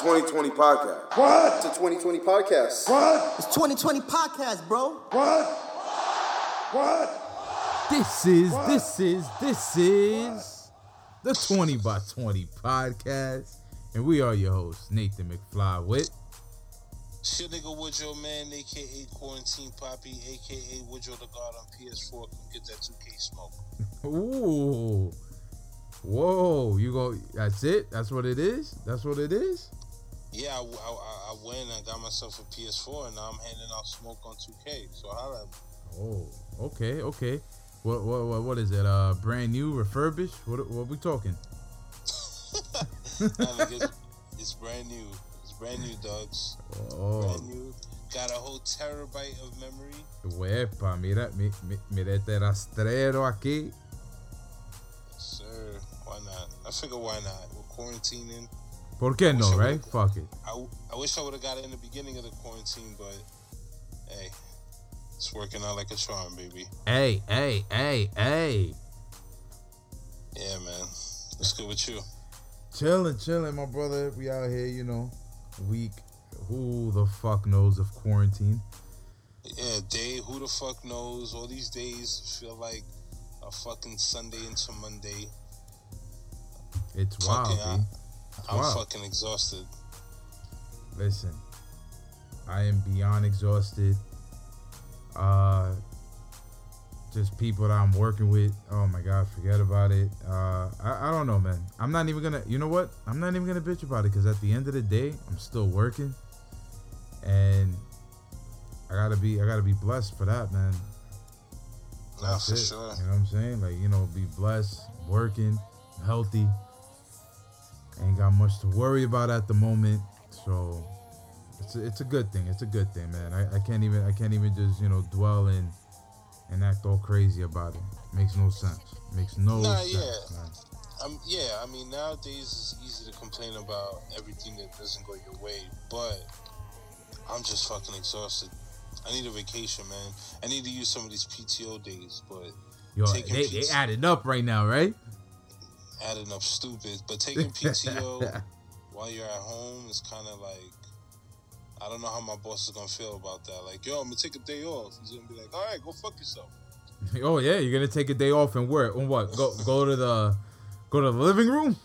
2020 podcast. What? It's a 2020 podcast. What? It's 2020 podcast, bro. What? What? This is, this is, this is the 20 by 20 podcast. And we are your hosts, Nathan McFly with. Shit nigga Woodrow man, aka Quarantine Poppy, aka Woodrow the God on PS4. Come get that 2K smoke. Ooh. Whoa, you go, that's it? That's what it is? That's what it is? Yeah, I, I, I went and got myself a PS4, and now I'm handing out smoke on 2K. So holla. Oh, okay, okay. What, what, what, what is it? Uh, brand new, refurbished? What, what we talking? It's, it's brand new. It's brand new, dogs. Oh, Brand new. Got a whole terabyte of memory. huepa, mira, mi, mi, mira este rastrero aquí. Yes, Sir, why not? I figure why not? We're quarantining. ¿Por qué no, right? Fuck it. I, I wish I would have got it in the beginning of the quarantine, but hey, it's working out like a charm, baby. Hey, hey, hey, hey. Yeah, man. What's good with you? Chilling, chilling, my brother. We out here, you know, week. Who the fuck knows of quarantine? Yeah, day, who the fuck knows? All these days feel like a fucking Sunday into Monday. It's Fucking, wild, B. I'm Wow. fucking exhausted. Listen, I am beyond exhausted. Uh, just people that I'm working with. Oh my god, forget about it. Uh, I, I don't know, man. I'm not even gonna. You know what? I'm not even gonna bitch about it because at the end of the day, I'm still working, and I gotta be. I gotta be blessed for that, man. Nah, That's for it. sure. You know what I'm saying? Like, you know, be blessed, working, healthy. Ain't got much to worry about at the moment. So it's a, it's a good thing. It's a good thing, man. I, I can't even I can't even just, you know, dwell in and act all crazy about it. Makes no sense. Makes no Nah, sense, yeah. man. Um, yeah, I mean, nowadays it's easy to complain about everything that doesn't go your way, but I'm just fucking exhausted. I need a vacation, man. I need to use some of these PTO days, but Yo, they, they added up right now, right? Adding up stupid. But taking PTO while you're at home is kind of like I don't know how my boss is gonna feel about that. Like, yo, I'm gonna take a day off. He's gonna be like, all right, go fuck yourself. oh yeah, you're gonna take a day off and work On what? Go go to the go to the living room?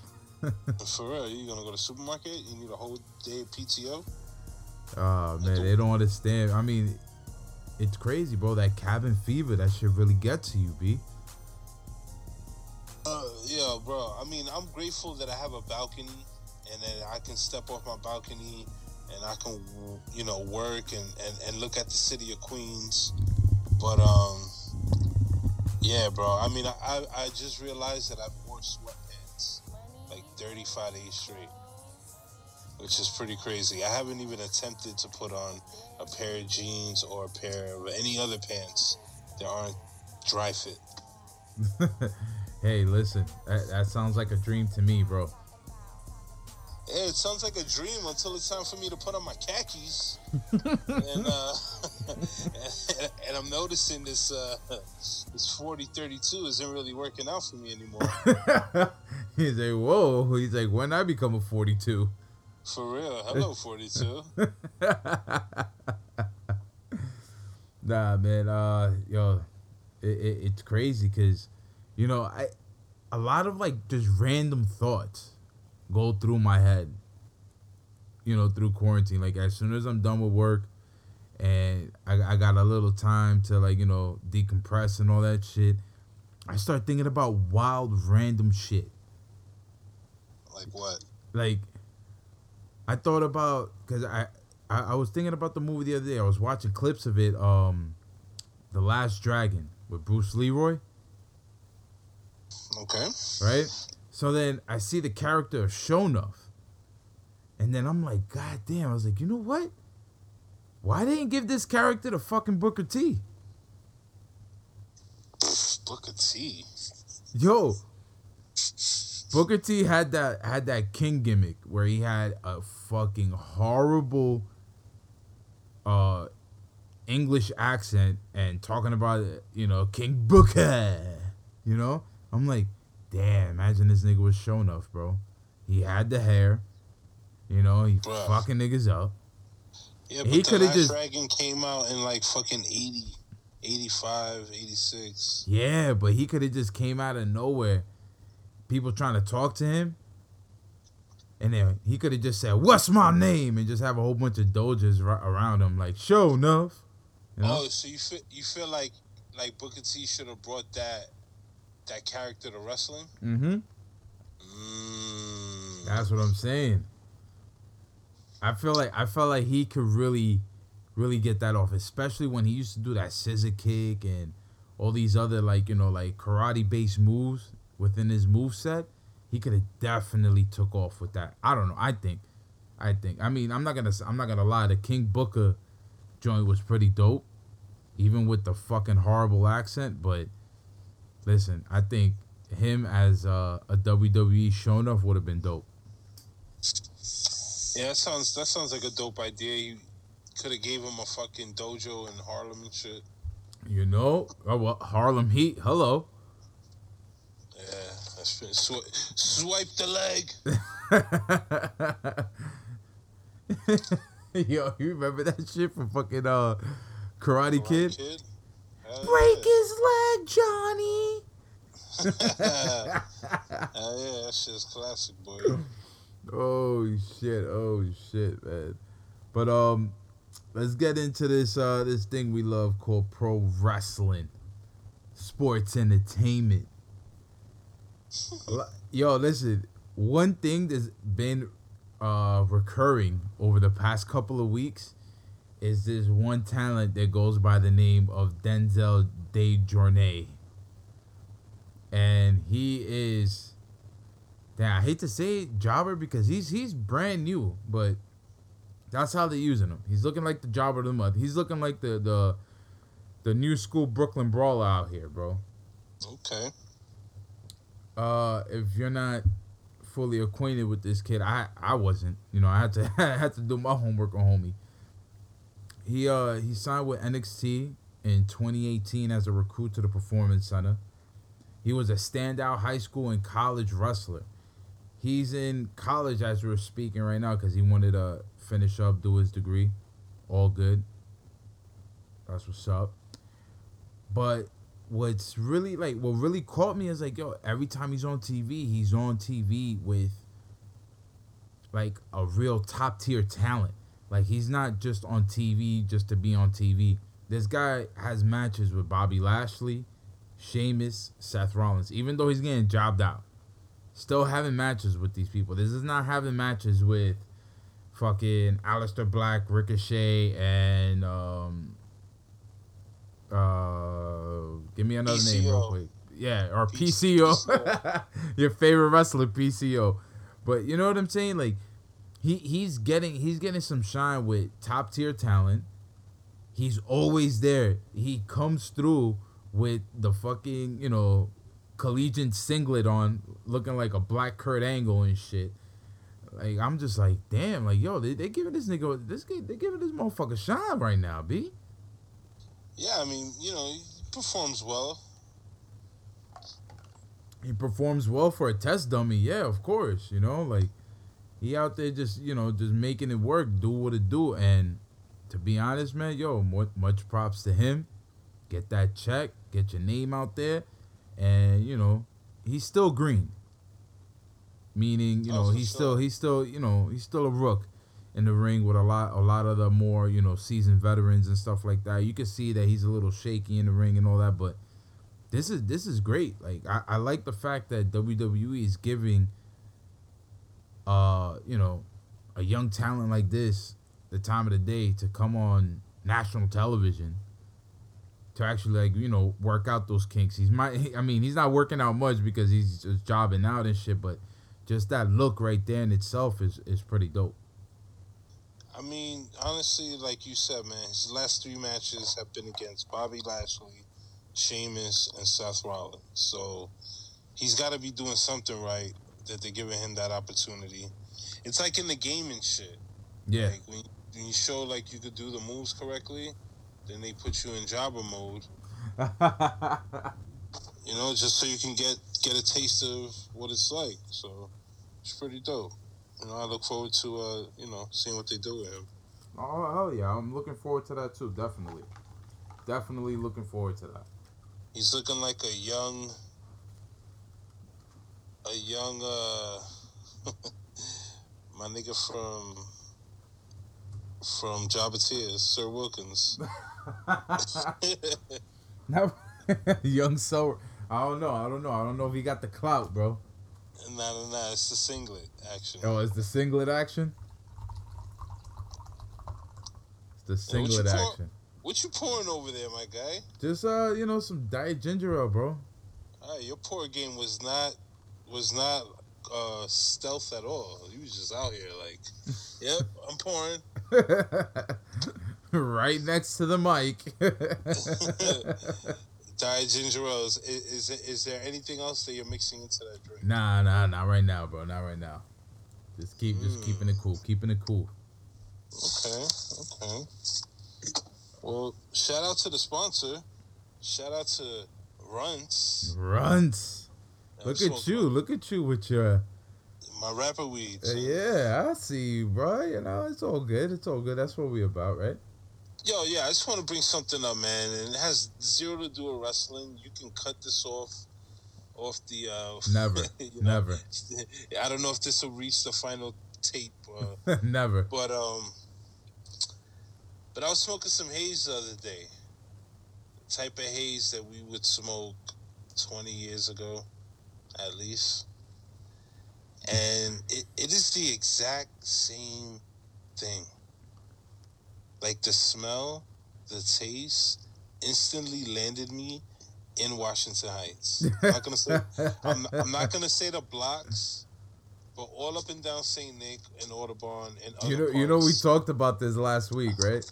For real, you gonna go to the supermarket? You need a whole day of PTO? Oh ah, man, they don't understand. I mean, it's crazy, bro. That cabin fever, that should really get to you, b. Uh, yeah, bro. I mean, I'm grateful that I have a balcony and that I can step off my balcony and I can, you know, work and, and, and look at the city of Queens. But, um, yeah, bro. I mean, I, I, just realized that I've worn sweatpants like 35 days straight, which is pretty crazy. I haven't even attempted to put on a pair of jeans or a pair of any other pants that aren't dry fit. hey, listen, that, that sounds like a dream to me, bro. Yeah, it sounds like a dream until it's time for me to put on my khakis. and, uh, and, and I'm noticing this uh, this 4032 isn't really working out for me anymore. He's like, whoa. He's like, when I become a 42. For real. Hello, 42. Nah, man. Uh, yo, it, it, it's crazy because, you know, I a lot of like just random thoughts go through my head. You know, through quarantine. Like as soon as I'm done with work, and I, I got a little time to like you know decompress and all that shit, I start thinking about wild random shit. Like what? like I thought about because I, I I was thinking about the movie the other day. I was watching clips of it. Um, The Last Dragon with Bruce Leroy, Okay. right? So then I see the character of Shonuff, and then I'm like, God damn! I was like, you know what? Why didn't give this character to fucking Booker T? Booker T. Yo, Booker T had that had that king gimmick where he had a fucking horrible uh English accent and talking about you know King Booker. You know, I'm like, damn. Imagine this nigga was showing off, bro. He had the hair, You know, he Bruh. fucking niggas up. Yeah, He but the coulda just- Dragon came out in like fucking 80, 85, 86. Yeah, but he could have just came out of nowhere. People trying to talk to him. And then he could have just said, What's my name? And just have a whole bunch of dojas ra- around him, like, Shonuff. You know? Oh, so you feel you feel like like Booker T should have brought that that character to wrestling? Mm-hmm. Mm. That's what I'm saying. I feel like I felt like he could really, really get that off, especially when he used to do that scissor kick and all these other like you know like karate based moves within his move set. He could have definitely took off with that. I don't know. I think, I think. I mean, I'm not gonna I'm not gonna lie. The King Booker joint was pretty dope, even with the fucking horrible accent. But listen, I think him as uh, a WWE Shonuff would have been dope. Yeah, that sounds that sounds like a dope idea. You could have gave him a fucking dojo in Harlem and shit. You know, oh, well, Harlem Heat. Hello. Yeah, that's been swi- swipe the leg. Yo, you remember that shit from fucking uh, Karate Karate Kid? Kid. Hell Break his leg, Johnny. Hell yeah, that shit's classic, boy. Oh shit! Oh shit, man. But um, let's get into this uh this thing we love called pro wrestling, sports entertainment. Yo, listen. One thing that's been uh recurring over the past couple of weeks is this one talent that goes by the name of Denzel DeJournay, and he is. Damn, I hate to say Jobber because he's he's brand new, but that's how they're using him. He's looking like the Jobber of the month. He's looking like the the the new school Brooklyn Brawler out here, bro. Okay. Uh, if you're not fully acquainted with this kid, I I wasn't. You know, I had to I had to do my homework on homie. He uh he signed with NXT in 2018 as a recruit to the Performance Center. He was a standout high school and college wrestler. He's in college as we're speaking right now because he wanted to finish up, do his degree. All good. That's what's up. But what's really like what really caught me is like yo every time he's on tv he's on tv with like a real top tier talent like he's not just on tv just to be on tv this guy has matches with bobby lashley Sheamus, seth rollins even though he's getting jobbed out still having matches with these people this is not having matches with fucking Aleister Black, Ricochet, and um, uh, give me another name real quick. Yeah, or PCO, your favorite wrestler, PCO. But you know what I'm saying? Like, he he's getting he's getting some shine with top tier talent. He's always there. He comes through with the fucking you know collegiate singlet on, looking like a black Kurt Angle and shit. Like I'm just like, damn, like yo, they they giving this nigga this they giving this motherfucker shine right now, b. Yeah, I mean, you know, he performs well. He performs well for a test dummy, yeah, of course, you know, like he out there just you know just making it work, do what it do, and to be honest, man, yo, mu- much props to him. Get that check, get your name out there, and you know he's still green. Meaning, you Oh, know, for he's sure. still he's still you know he's still a rook in the ring with a lot a lot of the more you know seasoned veterans and stuff like that. You can see that he's a little shaky in the ring and all that, but this is this is great. Like I, I like the fact that WWE is giving uh, you know, a young talent like this the time of the day to come on national television to actually like, you know, work out those kinks. He's my I mean, he's not working out much because he's just jobbing out and shit, but just that look right there in itself is is pretty dope. I mean, honestly, like you said, man, his last three matches have been against Bobby Lashley, Sheamus, and Seth Rollins. So he's got to be doing something right that they're giving him that opportunity. It's like in the game and shit. Yeah. Like when, when you show like you could do the moves correctly, then they put you in jobber mode. You know, just so you can get get a taste of what it's like. So it's pretty dope. you know, I look forward to uh, you know, seeing what they do with him. Oh hell yeah, I'm looking forward to that too. Definitely, definitely looking forward to that. He's looking like a young, a young, uh, my nigga from from Jabba Tears, Sir Wilkins. Now, young so I don't know. I don't know. I don't know if he got the clout, bro. Nah, nah, nah. It's the singlet action. Oh, it's the singlet action. It's the Yeah, what singlet pour- action. What you pouring over there, my guy? Just uh, you know, some diet ginger ale, bro. Ah, your pour game was not was not uh, stealth at all. He was just out here like, yep, I'm pouring. right next to the mic. Diet ginger ales. Is, is is there anything else that you're mixing into that drink? nah, nah, not right now, bro. Not right now. Just keep, just Mm. keeping it cool. Keeping it cool. Okay, okay. Well, shout out to the sponsor. Shout out to Runts. Runs. Look at you. Look at you with your. My rapper weeds. Uh, yeah, I see you, bro. You know, it's all good. It's all good. That's what we about, right? Yo, yeah, I just want to bring something up, man, and it has zero to do with wrestling. You can cut this off, off the. Uh, Never, you know, never, I don't know if this will reach the final tape, uh, never. but um, but I was smoking some haze the other day. The type of haze that we would smoke twenty years ago, at least, and it, it is the exact same thing. Like the smell, the taste, instantly landed me in Washington Heights. I'm not gonna say I'm, I'm not gonna say the blocks, but all up and down Saint Nick and Audubon and other You know, you know, we talked about this last week, right?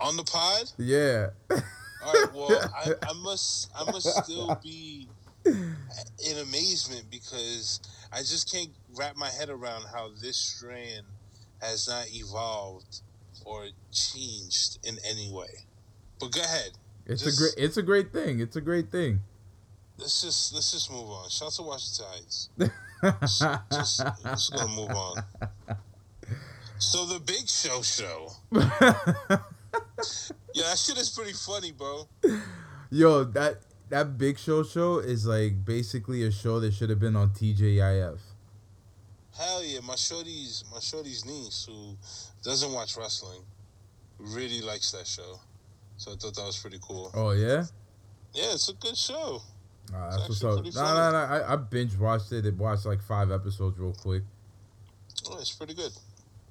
on the pod. Yeah. All right, well, I, I must I must still be in amazement because I just can't wrap my head around how this strand has not evolved or changed in any way. But go ahead. It's Just- a great. It's a great thing. It's a great thing. Let's just let's just move on. Shout out to Washington Heights. just, just gonna move on. So the Big Show show. Yeah, that shit is pretty funny, bro. Yo, that that Big Show show is like basically a show that should have been on TGIF. Hell yeah, my shorty's my shorty's niece who doesn't watch wrestling really likes that show. So I thought that was pretty cool. Oh yeah. Yeah, it's a good show. It's that's what's up. no, no. I, I binge watched it. It watched like five episodes real quick. Oh, it's pretty good.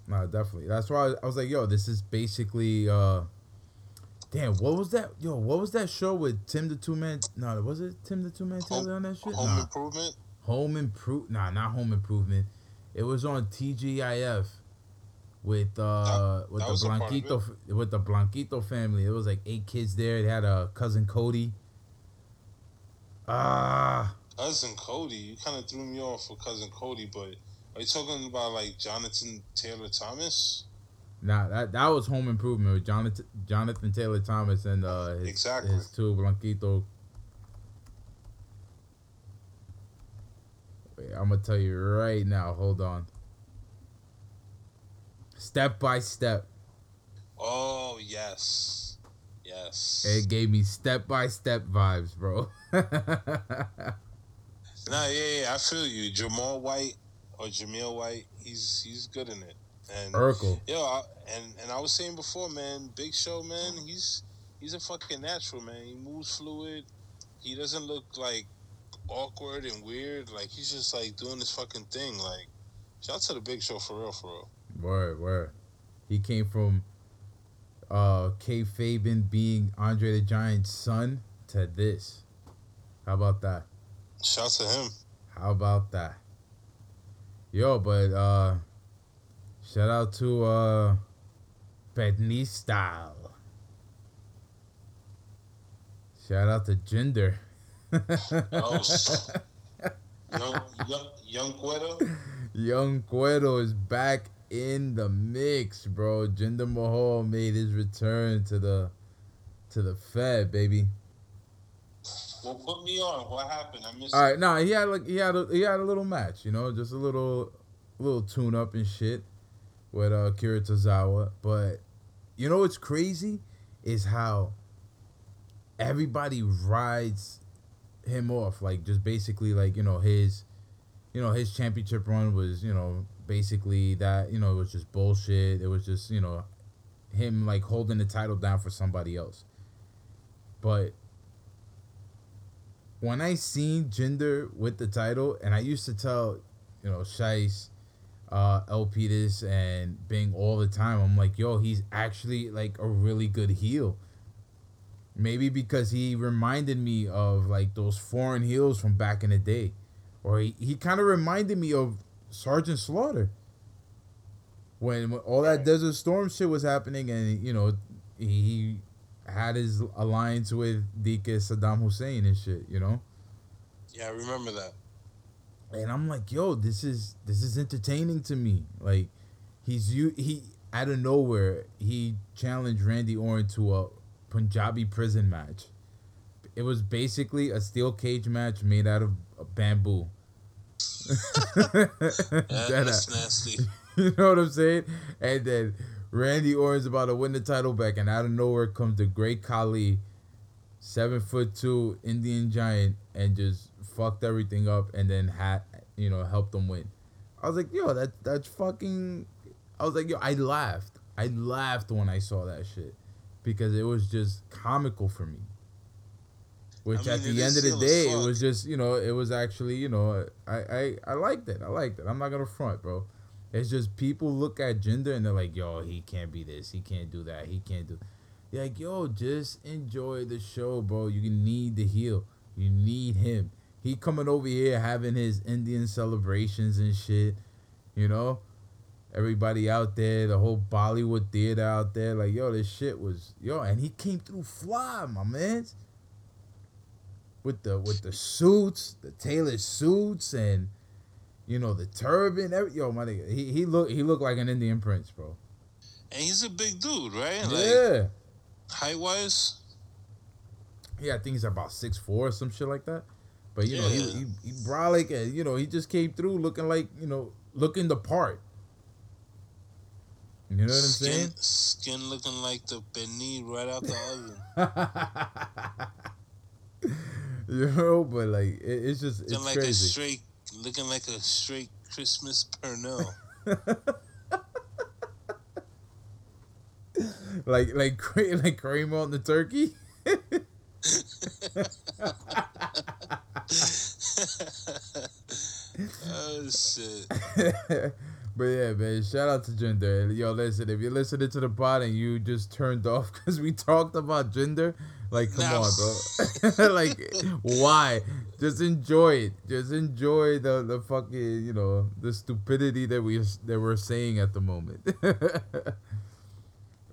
No, definitely. That's why I was like, yo, this is basically. uh Damn, what was that? Yo, what was that show with Tim the Tool Man? No, was it Tim the Tool Man Taylor on that shit? Home Nah. Improvement. Home Improve. Nah, not Home Improvement. It was on TGIF with uh with that the was a part of Blanquito with the Blanquito family. It was like eight kids there. They had a cousin Cody. Ah, Cousin Cody. You kind of threw me off with Cousin Cody, but are you talking about like Jonathan Taylor Thomas? Nah, that that was Home Improvement with Jonathan Jonathan Taylor Thomas and uh his, Exactly. his two Blanquito. Wait, I'm gonna tell you right now. Hold on. Step by step. Oh yes, yes. It gave me step by step vibes, bro. Nah, yeah, yeah, I feel you. Jamal White or Jamil White, he's he's good in it. And Urkel. yo, I, and and I was saying before, man, Big Show, man, he's he's a fucking natural, man. He moves fluid. He doesn't look like awkward and weird. Like he's just like doing his fucking thing. Like shout out to the Big Show for real, for real. Word, word. He came from uh K Fabian being Andre the Giant's son to this. How about that? Shout out to him. How about that? Yo, but uh shout out to uh Bedney Style. Shout out to Jinder. Oh, young, young, young Cueto. Young Cueto is back in the mix, bro. Jinder Mahal made his return to the to the Fed, baby. Well, put me on. What happened? I missed. All right, nah, he had like he had a he had a little match, you know, just a little little tune up and shit with uh, Kira Tozawa. But you know what's crazy is how everybody rides him off. Like just basically like you know his, you know his championship run was you know basically that you know it was just bullshit. It was just you know him like holding the title down for somebody else. But when I seen Jinder with the title, and I used to tell, you know, Shice, uh, LP this and Bing all the time, I'm like, yo, he's actually like a really good heel. Maybe because he reminded me of like those foreign heels from back in the day. Or he, he kind of reminded me of Sergeant Slaughter. When, when all that Desert Storm shit was happening and, you know, he had his alliance with Dika Saddam Hussein and shit, you know? Yeah, I remember that. And I'm like, yo, this is this is entertaining to me. Like, he's you he out of nowhere he challenged Randy Orton to a Punjabi prison match. It was basically a steel cage match made out of bamboo. Yeah, that's nasty. you know what I'm saying? And then Randy Orton's about to win the title back, and out of nowhere comes the great Khali, seven foot two Indian giant, and just fucked everything up, and then had you know helped them win. I was like, yo, that that's fucking. I was like, yo, I laughed. I laughed when I saw that shit because it was just comical for me. Which I at mean, it the end of the day, it was just you know, it was actually you know, I I I liked it. I liked it. I'm not gonna front, bro. It's just people look at Jinder and they're like, yo, he can't be this, he can't do that, he can't do. You're like, yo, just enjoy the show, bro. You need the heel. You need him. He coming over here having his Indian celebrations and shit. You know, everybody out there, the whole Bollywood theater out there, like, yo, this shit was yo, and he came through fly, my man. With the with the suits, the tailored suits, and you know the turban. Every, yo, my nigga, he he look he looked like an Indian prince, bro. And he's a big dude, right? Like yeah, height wise. yeah, I think he's about six four or some shit like that. But you know, he he, he brolic, and you know, he just came through looking like you know looking the part. You know what I'm saying? Skin looking like the beignet right out the oven. you know, but like it, it's just it's Looking like a crazy. straight, looking like a straight Christmas pernil. like like like cream on the turkey. oh shit! but yeah, man, shout out to Jinder. Yo, listen, if you're listening to the pod and you just turned off because we talked about Jinder, like, come No. on, bro. like, why? Just enjoy it. Just enjoy the the fucking, you know, the stupidity that we that we're saying at the moment.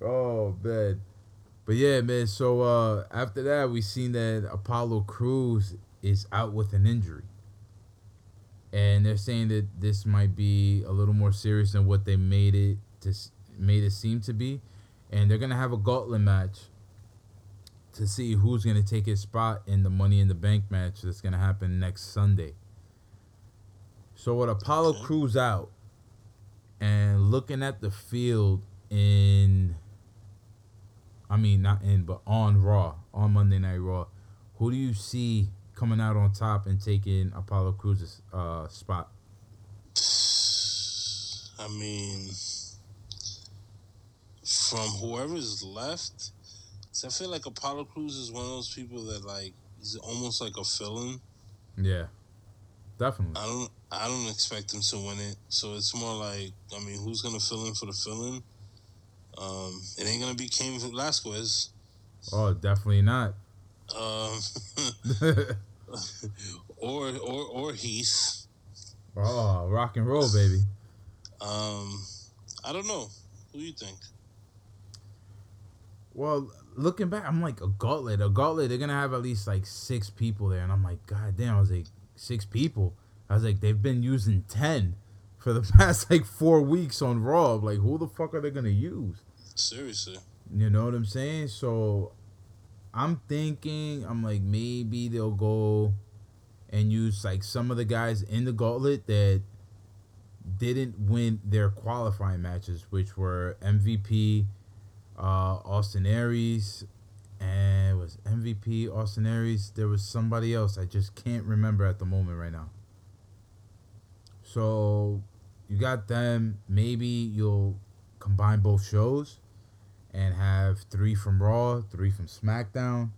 oh man. But yeah, man. So uh after that, we seen that Apollo Crews is out with an injury and they're saying that this might be a little more serious than what they made it to made it seem to be, and they're gonna have a gauntlet match to see who's gonna take his spot in the Money in the Bank match that's gonna happen next Sunday. So with Apollo Okay. Crews out, and looking at the field in, I mean not in but on Raw on Monday Night Raw, who do you see coming out on top and taking Apollo Crews's uh, spot? I mean, from whoever's left, I feel like Apollo Crews is one of those people that like he's almost like a villain. Yeah, definitely. I don't, I don't expect him to win it. So it's more like, I mean, who's gonna fill in for the fill-in? Um, it ain't gonna be Cain Velasquez. Oh, definitely not. Um, or or or Heath. oh, rock and roll, baby. Um, I don't know. Who do you think? Well, looking back, I'm like a gauntlet. A gauntlet. They're gonna have at least like six people there, and I'm like, God damn! I was like, six people. I was like, they've been using ten for the past like four weeks on Raw. Like, who the fuck are they gonna use? Seriously. You know what I'm saying? So I'm thinking I'm like maybe they'll go and use like some of the guys in the gauntlet that didn't win their qualifying matches, which were MVP, uh, Austin Aries, and was MVP Austin Aries. There was somebody else I just can't remember at the moment right now. So you got them. Maybe you'll combine both shows and have three from Raw, three from SmackDown,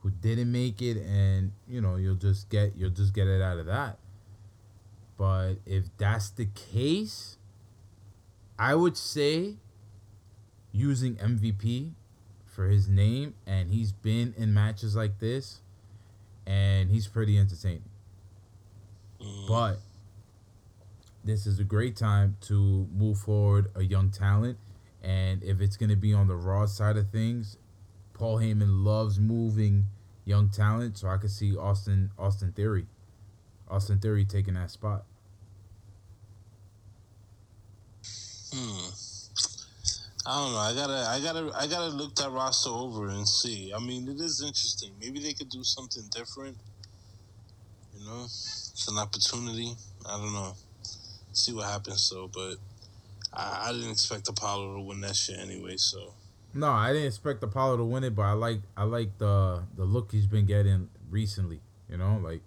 who didn't make it, and you know you'll just get you'll just get it out of that. But if that's the case, I would say using MVP for his name, and he's been in matches like this, and he's pretty entertaining. Mm. But this is a great time to move forward a young talent. And if it's going to be on the Raw side of things, Paul Heyman loves moving young talent. So I could see Austin Austin Theory. Austin Theory taking that spot. Hmm. I don't know. I gotta, I gotta, I gotta look that roster over and see. I mean, it is interesting. Maybe they could do something different. You know, it's an opportunity. I don't know. See what happens. So, but I, I didn't expect Apollo to win that shit anyway. So, No, I didn't expect Apollo to win it, but I like I like the the look he's been getting recently. You know, like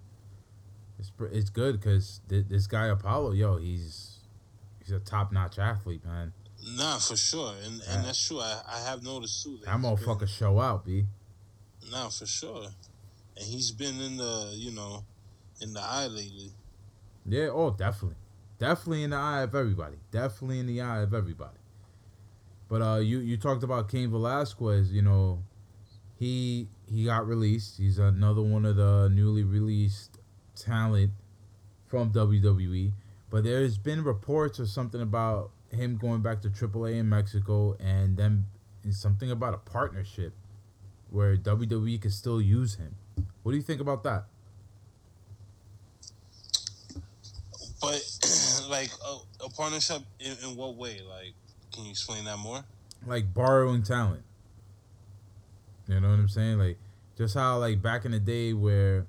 it's it's good because th- this guy Apollo, yo, he's he's a top notch athlete, man. nah, for sure, and Yeah. and that's true. I, I have noticed too. That been- motherfucker show out, b. Nah, for sure. And he's been in the, you know, in the eye lately. Yeah, oh, definitely. Definitely in the eye of everybody. Definitely in the eye of everybody. But uh you you talked about Cain Velasquez, you know, he he got released. He's another one of the newly released talent from WWE. But there's been reports or something about him going back to AAA in Mexico and then something about a partnership where WWE could still use him. What do you think about that? But, like, a, a partnership in, in what way? Like, can you explain that more? like borrowing talent. You know what I'm saying? Like just how like back in the day where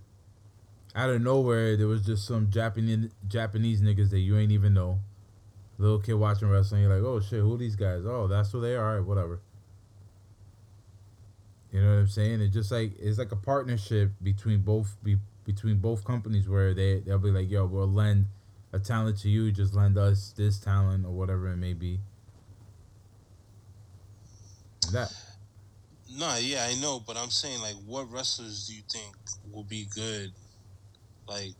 out of nowhere there was just some Japanese Japanese niggas that you ain't even know. Little kid watching wrestling, you're like, oh shit, who these guys? Oh, that's who they are. All right, whatever. You know what I'm saying? It's just like it's like a partnership between both be, between both companies where they they'll be like, yo, we'll lend a talent to you, just lend us this talent or whatever it may be. That No, yeah, I know, but I'm saying, like, what wrestlers do you think will be good? Like,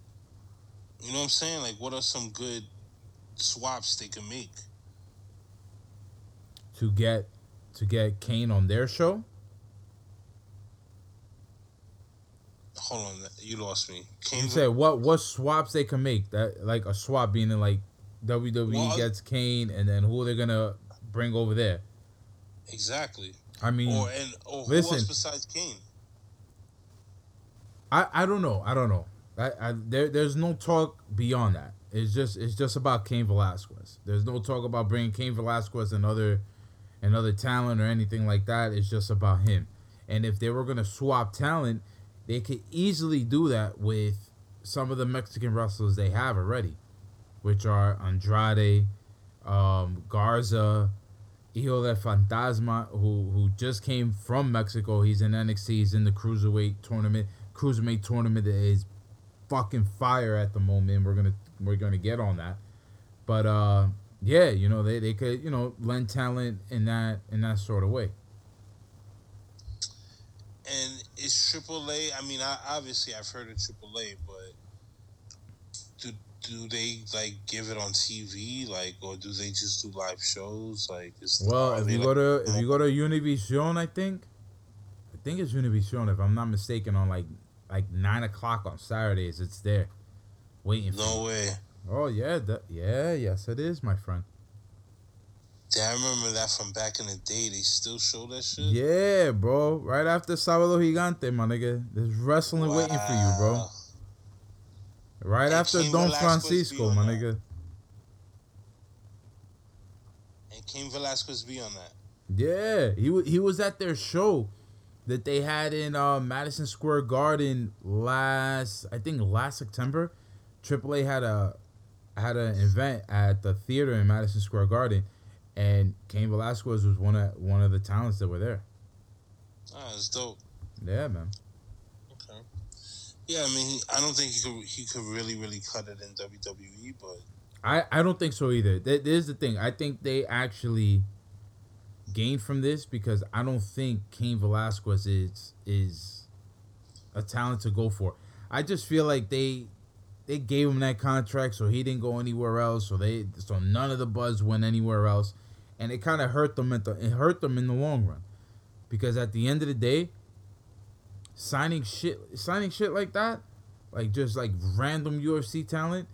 you know what I'm saying? Like, what are some good swaps they can make? to get to get Cain on their show. Hold on, you lost me. Cain You said what what swaps they can make that like a swap being in like WWE Well, gets Cain and then who they're gonna bring over there. exactly. I mean, Or and or who listen. else besides Cain? I, I don't know. I don't know. I, I there there's no talk beyond that. It's just it's just about Cain Velasquez. There's no talk about bringing Cain Velasquez and other and other talent or anything like that. It's just about him. And if they were gonna swap talent, they could easily do that with some of the Mexican wrestlers they have already, which are Andrade, um, Garza, Hijo de Fantasma, who who just came from Mexico. He's in NXT. He's in the cruiserweight tournament. Cruiserweight tournament that is fucking fire at the moment. We're gonna we're gonna get on that, but uh, yeah, you know they, they could you know lend talent in that in that sort of way. And is AAA? I mean, I, obviously I've heard of AAA, but do do they like give it on TV, like, or do they just do live shows? Like, Well, if you like- go to if you go to Univision, I think, I think it's Univision. If I'm not mistaken, on like like nine o'clock on Saturdays, it's there, waiting. for no way. Oh yeah, that, yeah, yes, it is, my friend. Yeah, I remember that from back in the day. They still show that shit. Yeah, bro. Right after Sábado Gigante, my nigga. There's wrestling waiting for you, bro. Right And after Cain Don Francisco, my that. nigga. And Cain Velasquez be on that. Yeah, he wa- he was at their show that they had in uh, Madison Square Garden last, I think last September. AAA had a had an event at the theater in Madison Square Garden, and Cain Velasquez was one of one of the talents that were there. Ah, it's dope. Yeah, man. Okay. Yeah, I mean, he, I don't think he could he could really really cut it in WWE, but I, I don't think so either. Th- There's the thing. I think they actually gained from this because I don't think Cain Velasquez is is a talent to go for. I just feel like they they gave him that contract so he didn't go anywhere else. So they so none of the buzz went anywhere else, and it kind of hurt them at the it hurt them in the long run, because at the end of the day, signing shit signing shit like that, like just like random UFC talent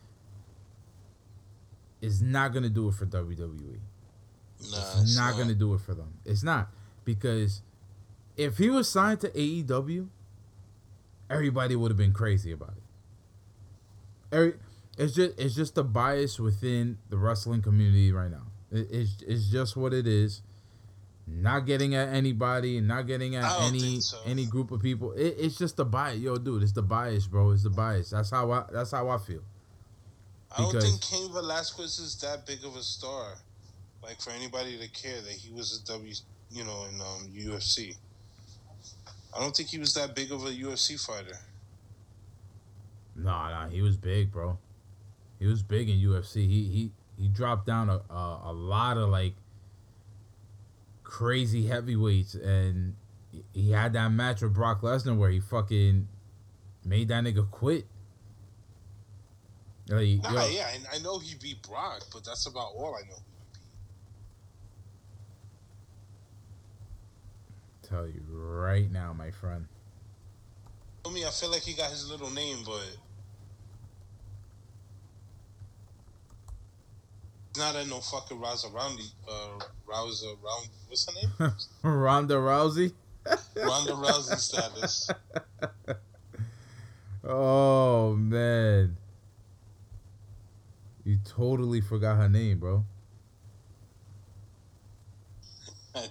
is not gonna do it for WWE. nah, It's not gonna do it for them. It's not because if he was signed to AEW, everybody would have been crazy about it. Every, it's just it's just a bias within the wrestling community right now. It, it's it's just what it is. Not getting at anybody, not getting at any so. any group of people. It, it's just the bias, yo, dude. It's the bias, bro. It's the bias. That's how I that's how I feel. I don't think Cain Velasquez is that big of a star, like for anybody to care that he was a W, you know, in um, UFC. I don't think he was that big of a UFC fighter. Nah, nah, he was big, bro. He was big in UFC. He he he dropped down a a, a lot of like crazy heavyweights, and he- had that match with Brock Lesnar where he fucking made that nigga quit. Like, Nah, yo, yeah, and I know he beat Brock, but that's about all I know. tell you right now, my friend. I mean, I feel like he got his little name, but not at no fucking Rousey Roundy, uh, Rousey Round. What's her name? Ronda Rousey. Ronda Rousey status. Oh man, you totally forgot her name, bro. All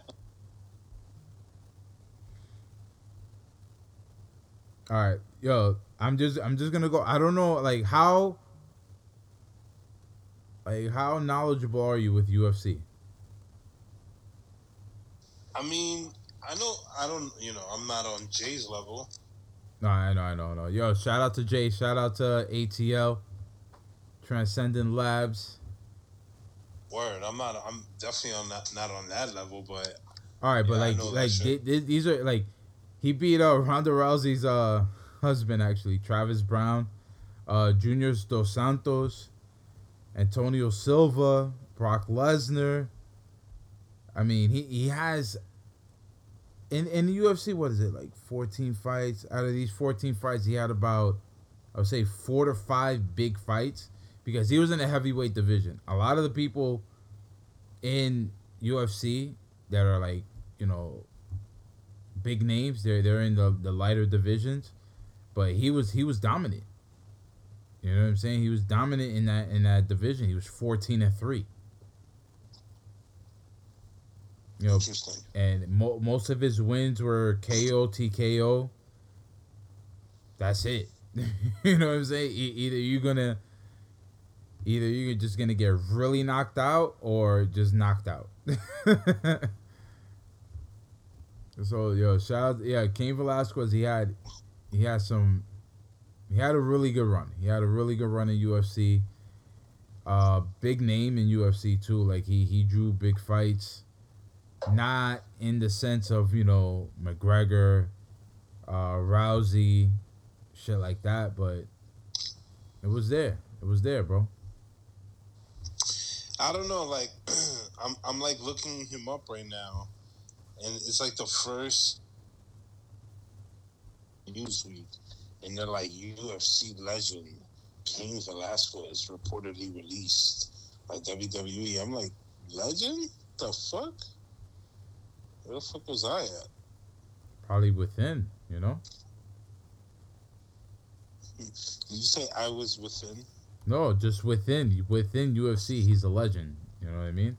right, yo, I'm just I'm just gonna go. I don't know, like how, like how knowledgeable are you with UFC? I mean, I know I don't. You know, I'm not on Jay's level. No, I know, I know, I know. Yo, shout out to Jay, shout out to ATL, Transcendent Labs. Word, I'm not. I'm definitely on that. Not on that level, but All right, but Yeah, like, like shit. th- th- these are like, he beat uh Ronda Rousey's uh husband actually, Travis Browne, uh Juniors Dos Santos, Antonio Silva, Brock Lesnar. I mean, he he has. In in the UFC, what is it like? Fourteen fights. Out of these fourteen fights, he had about, I would say, four to five big fights because he was in the heavyweight division. A lot of the people in UFC that are like you know big names. They're they're in the the lighter divisions, but he was he was dominant. You know what I'm saying? He was dominant in that in that division. He was 14 and three. You know, and mo- most of his wins were KO TKO. That's it. you know what I'm saying? E- either you're gonna, either you're just gonna get really knocked out or just knocked out. so yo, shout out, yeah, Cain Velasquez. He had, he had some, he had a really good run. He had a really good run in UFC. Uh, big name in UFC too. Like he he drew big fights not in the sense of you know McGregor, uh, Rousey, shit like that, but it was there. It was there, bro. I don't know. Like, I'm I'm like looking him up right now, and it's like the first Newsweek, and they're like UFC legend Cain Velasquez reportedly released by WWE. I'm like, legend? The fuck? Where the fuck was I at? Probably within, you know. Did you say I was within? No, just within within UFC, he's a legend. You know what I mean?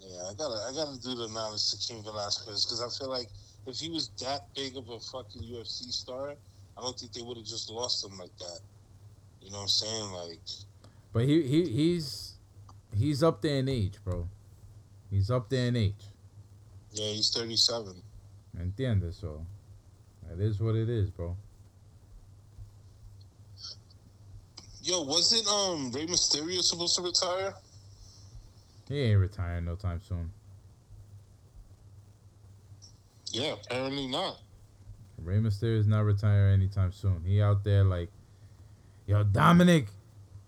Yeah, I gotta I gotta do the knowledge to King Velasquez because I feel like if he was that big of a fucking UFC star, I don't think they would have just lost him like that. You know what I'm saying? Like, But he, he he's he's up there in age, bro. He's up there in age. yeah, he's 37. Entiendes? So that is what it is, bro. Yo, wasn't um Rey Mysterio supposed to retire? He ain't retiring no time soon. Yeah, apparently not. Rey Mysterio is not retiring anytime soon. He out there like, yo, Dominic,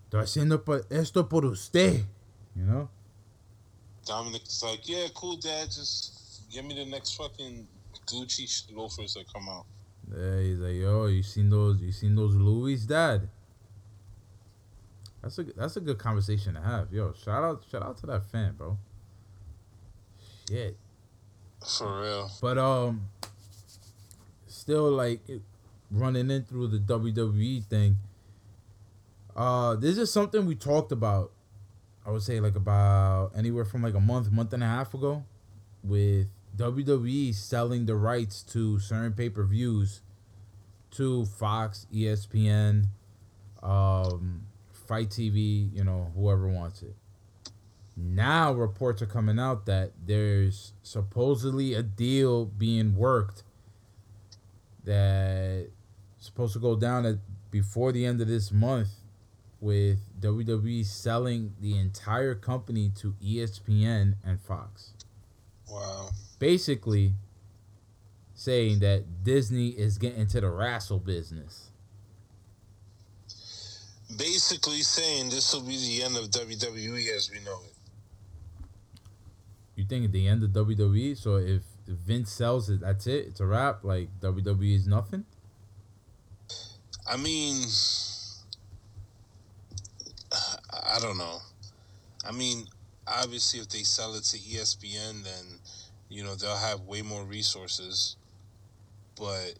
estoy haciendo esto por usted. You know? Dominic's like, yeah, cool, dad. Just give me the next fucking Gucci loafers that come out. Yeah, he's like, yo, you seen those? You seen those Louis, dad? That's a that's a good conversation to have. Yo, shout out shout out to that fan, bro. Shit. For real. But um, still like running in through the WWE thing. Uh, this is something we talked about. I would say like about anywhere from like a month, month and a half ago, with WWE selling the rights to certain pay per views to Fox, ESPN, um, FITE TV, you know, whoever wants it. Now reports are coming out that there's supposedly a deal being worked that supposed to go down at before the end of this month with WWE selling the entire company to ESPN and Fox. Wow. Basically saying that Disney is getting into the wrestle business. Basically saying this will be the end of WWE as we know it. You think at the end of WWE, so if Vince sells it, that's it, it's a wrap, like WWE is nothing? I mean, I don't know. I mean, obviously, if they sell it to ESPN, then you know they'll have way more resources. But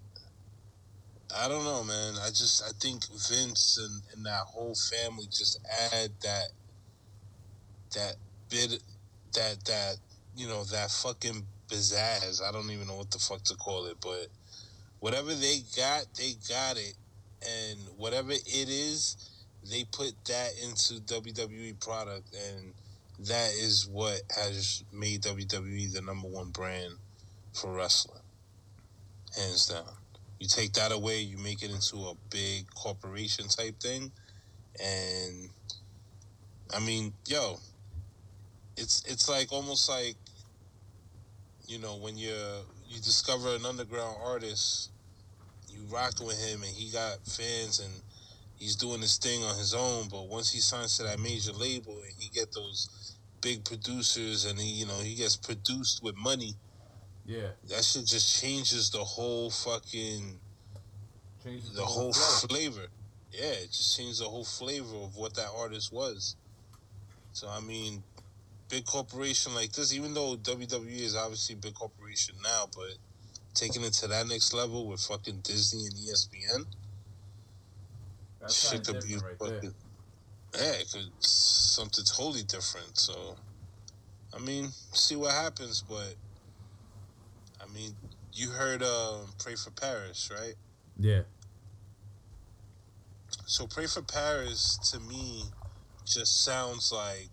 I don't know, man. I just I think Vince and, and that whole family just add that that bit that that you know that fucking pizzazz. I don't even know what the fuck to call it, but whatever they got, they got it, and whatever it is, they put that into WWE product, and that is what has made WWE the number one brand for wrestling, hands down. You take that away, you make it into a big corporation type thing, and I mean, yo, it's it's like almost like you know when you you discover an underground artist, you rocked with him, and he got fans, and he's doing his thing on his own. But once he signs to that major label, and he get those big producers, and he you know he gets produced with money, Yeah. that shit just changes the whole fucking Changes the whole flavor. Yeah, it just changed the whole flavor of what that artist was. So I mean, big corporation like this, even though WWE is obviously a big corporation now, but taking it to that next level with fucking Disney and ESPN, shit could be right fucking yeah, it could something totally different. So, I mean, see what happens. But I mean, you heard um, "Pray for Paris," right? Yeah. So Pray for Paris to me just sounds like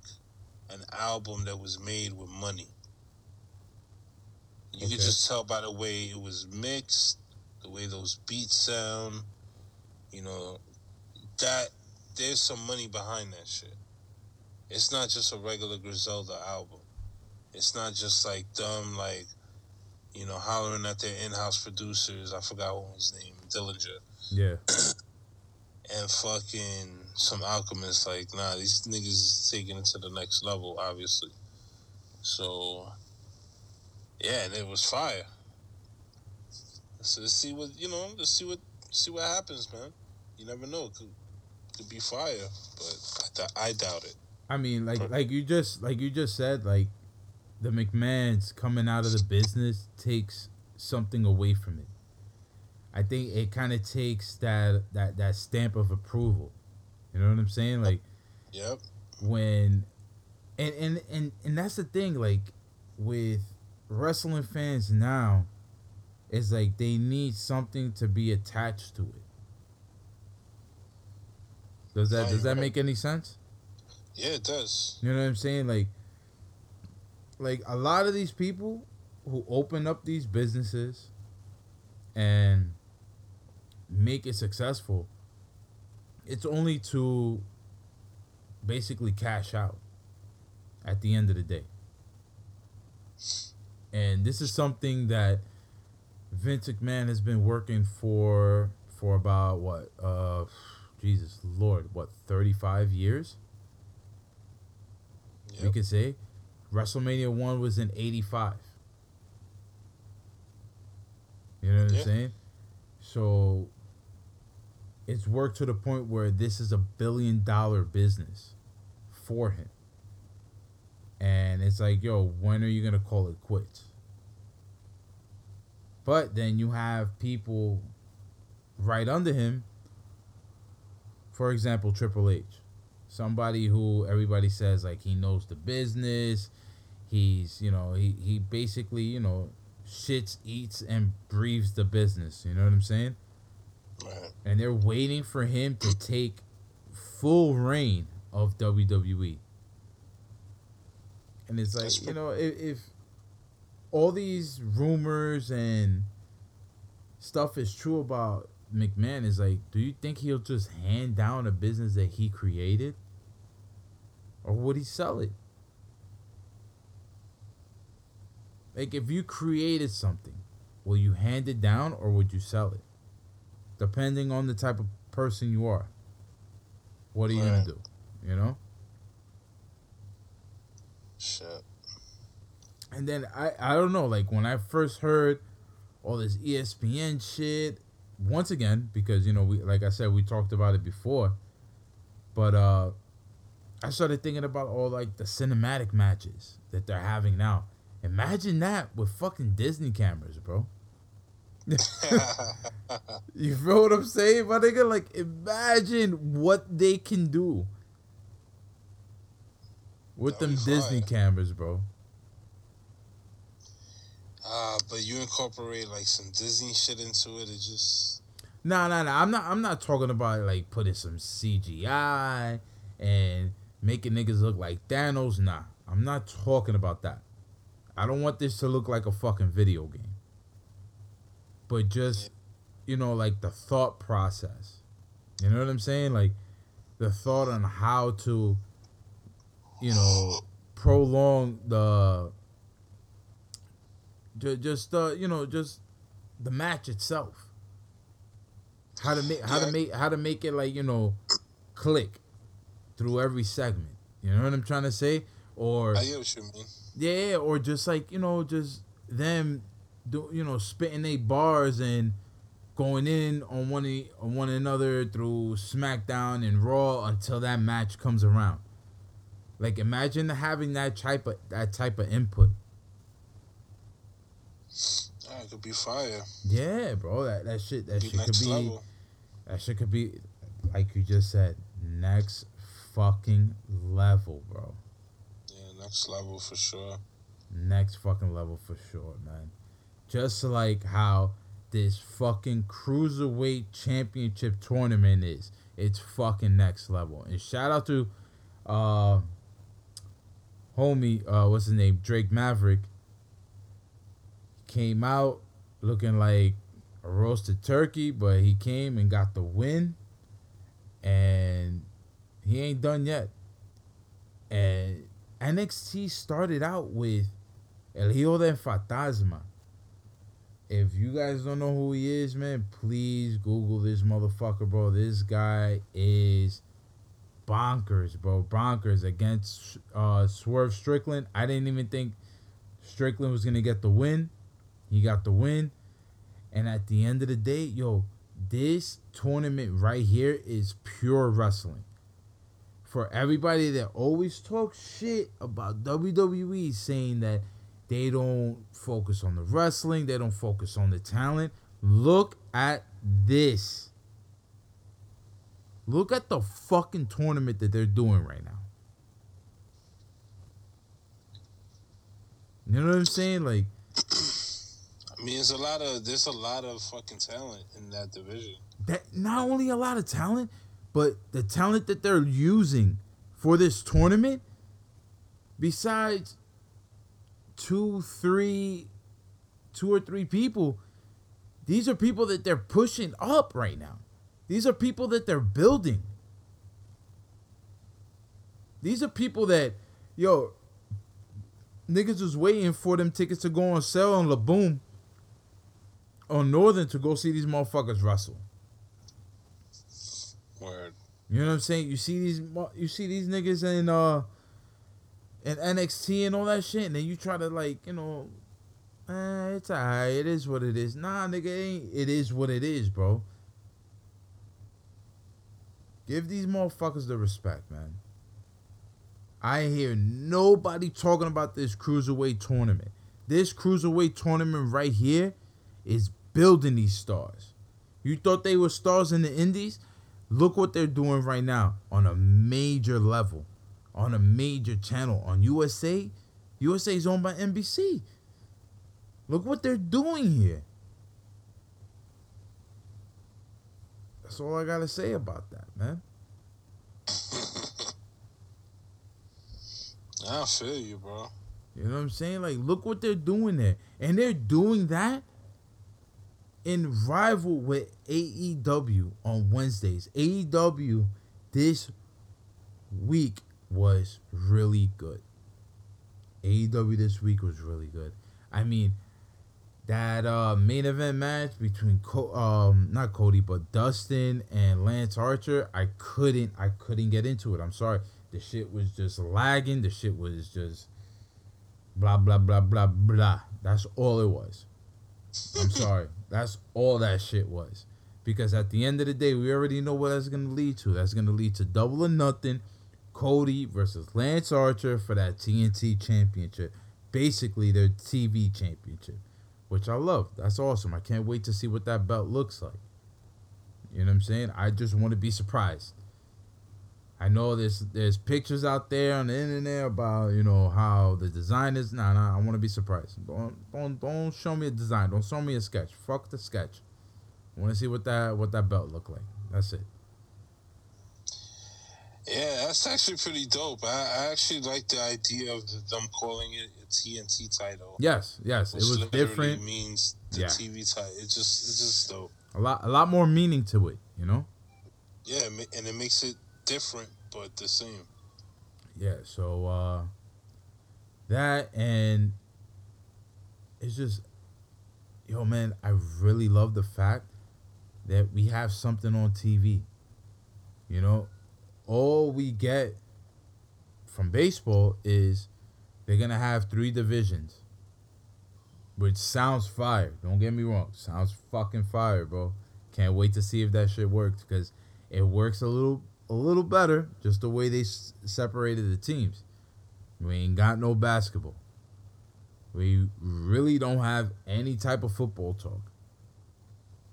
an album that was made with money. You Okay. could just tell by the way it was mixed, the way those beats sound, you know, that there's some money behind that shit. It's not just a regular Griselda album. It's not just like dumb like you know, hollering at their in-house producers. I forgot what his name, Daringer Yeah. and fucking some alchemists. Like, nah, these niggas is taking it to the next level, obviously. So, yeah, and it was fire. So let's see what you know. Let's see what see what happens, man. You never know. It could could be fire, but I, I doubt it. I mean, like like you just like you just said, like the McMahons coming out of the business takes something away from it. I think it kind of takes that that that stamp of approval. You know what I'm saying? Like Yep. when and and and and that's the thing like with wrestling fans now it's like they need something to be attached to it Does that does that make any sense? Yeah, it does. You know what I'm saying? Like, like a lot of these people who open up these businesses and make it successful, it's only to basically cash out at the end of the day. And this is something that Vince McMahon has been working for for about what uh Jesus Lord, what 35 years? we Yep. could say WrestleMania one was in eighty five. You know what I'm saying? So it's worked to the point where this is a billion dollar business for him. And it's like, yo, when are you gonna call it quits? But then you have people right under him. For example, Triple H somebody who everybody says like he knows the business he's you know he, he basically you know shits eats and breathes the business you know what i'm saying Right. and they're waiting for him to take full reign of wwe and it's like you know if, if all these rumors and stuff is true about McMahon is like, do you think he'll just hand down a business that he created? Or would he sell it? Like if you created something, will you hand it down or would you sell it? Depending on the type of person you are. What are you gonna do? You know? Shit. And then I I don't know, like when I first heard all this ESPN shit, once again, because you know, we like I said, we talked about it before. But uh I started thinking about all like the cinematic matches that they're having now. Imagine that with fucking Disney cameras, bro. You feel what I'm saying, my nigga? Like, imagine what they can do with That'd them Disney cameras, bro. Uh, but you incorporate like some Disney shit into it. It just No, no, no. I'm not. I'm not talking about like putting some CGI and making niggas look like Thanos. Nah, I'm not talking about that. I don't want this to look like a fucking video game. But just, you know, like the thought process. You know what I'm saying? Like the thought on how to, you know, prolong the. ju- Just uh, you know, just the match itself how to make how to make how to make it like you know click through every segment you know what i'm trying to say or I get what you mean. yeah or just like you know just them do you know spitting they bars and going in on one on one another through smackdown and raw until that match comes around like imagine having that type of that type of input Yeah, it could be fire. yeah bro that, that shit that Be shit could be level. That shit could be, like you just said, next fucking level, bro. Yeah, next level for sure. Next fucking level for sure, man. Just like how this fucking cruiserweight championship tournament is. It's fucking next level. And shout out to uh homie, uh what's his name? Drake Maverick. Came out looking like a roasted turkey, but he came and got the win. And he ain't done yet. And NXT started out with El Hijo del Fantasma. If you guys don't know who he is, man, please Google this motherfucker, bro. This guy is bonkers, bro. Bonkers against uh, Swerve Strickland. I didn't even think Strickland was gonna get the win. He got the win. And at the end of the day, yo, this tournament right here is pure wrestling. For everybody that always talks shit about WWE saying that they don't focus on the wrestling, they don't focus on the talent, look at this. Look at the fucking tournament that they're doing right now. You know what I'm saying? Like, I mean, there's a lot of there's a lot of fucking talent in that division. that not only a lot of talent, But the talent that they're using for this tournament, besides two, three, two or three people, these are people that they're pushing up right now. These are people that they're building. These are people that, yo, niggas was waiting for them tickets to go on sale on La Boom on Northern to go see these motherfuckers wrestle. Word. You know what I'm saying? You see these you see these niggas in uh in NXT and all that shit, and then you try to like, you know, eh, it's alright, it is what it is. Nah, nigga, it ain't it is what it is, bro. Give these motherfuckers the respect, man. I hear nobody talking about this cruiserweight tournament. This cruiserweight tournament right here is building these stars. You thought they were stars in the indies? Look what they're doing right now on a major level, on a major channel on USA. USA is owned by NBC. Look what they're doing here. That's all I gotta say about that, man. I feel you, bro. You know what I'm saying? Like, look what they're doing there. And they're doing that in rival with AEW on Wednesdays. AEW this week was really good. AEW this week was really good. I mean, that uh main event match between Co- um not Cody but Dustin and Lance Archer, I couldn't I couldn't get into it. I'm sorry. The shit was just lagging. The shit was just blah blah blah blah blah. That's all it was. I'm sorry. That's all that shit was. Because at the end of the day, we already know what that's gonna lead to. That's gonna lead to double or nothing. Cody versus Lance Archer for that TNT championship. Basically their TV championship. Which I love. That's awesome. I can't wait to see what that belt looks like. You know what I'm saying? I just want to be surprised. I know there's there's pictures out there on the internet about you know how the design is. Nah, nah. I want to be surprised. Don't don't don't show me a design. Don't show me a sketch. Fuck the sketch. I want to see what that what that belt look like. That's it. Yeah, that's actually pretty dope. I, I actually like the idea of them calling it a TNT title. Yes, yes. It was different. Means the Yeah. TV title. It's just it's just dope. A lot a lot more meaning to it. You know. Yeah, and it makes it different but the same. Yeah, so uh that and it's just yo man, I really love the fact that we have something on TV. You know, all we get from baseball is they're to have three divisions. Which sounds fire. Don't get me wrong. Sounds fucking fire, bro. Can't wait to see if that shit works because it works a little a little better just the way they s- separated the teams. We ain't got no basketball. We really don't have any type of football talk.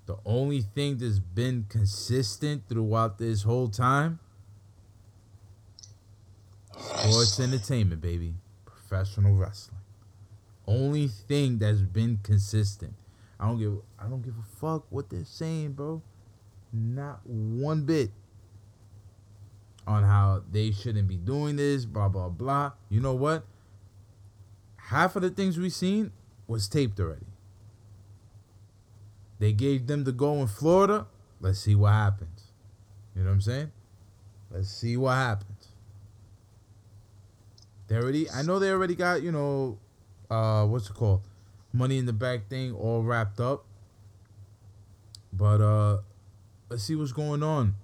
The only thing that's been consistent throughout this whole time sports entertainment, baby. Professional wrestling. Only thing that's been consistent. I don't give I don't give a fuck what they're saying, bro. Not one bit on how they shouldn't be doing this, blah blah blah. You know what? Half of the things we've seen was taped already. They gave them the go in Florida. Let's see what happens. You know what I'm saying? Let's see what happens. They already I know they already got, you know, uh what's it called? Money in the Bank thing all wrapped up. But uh let's see what's going on.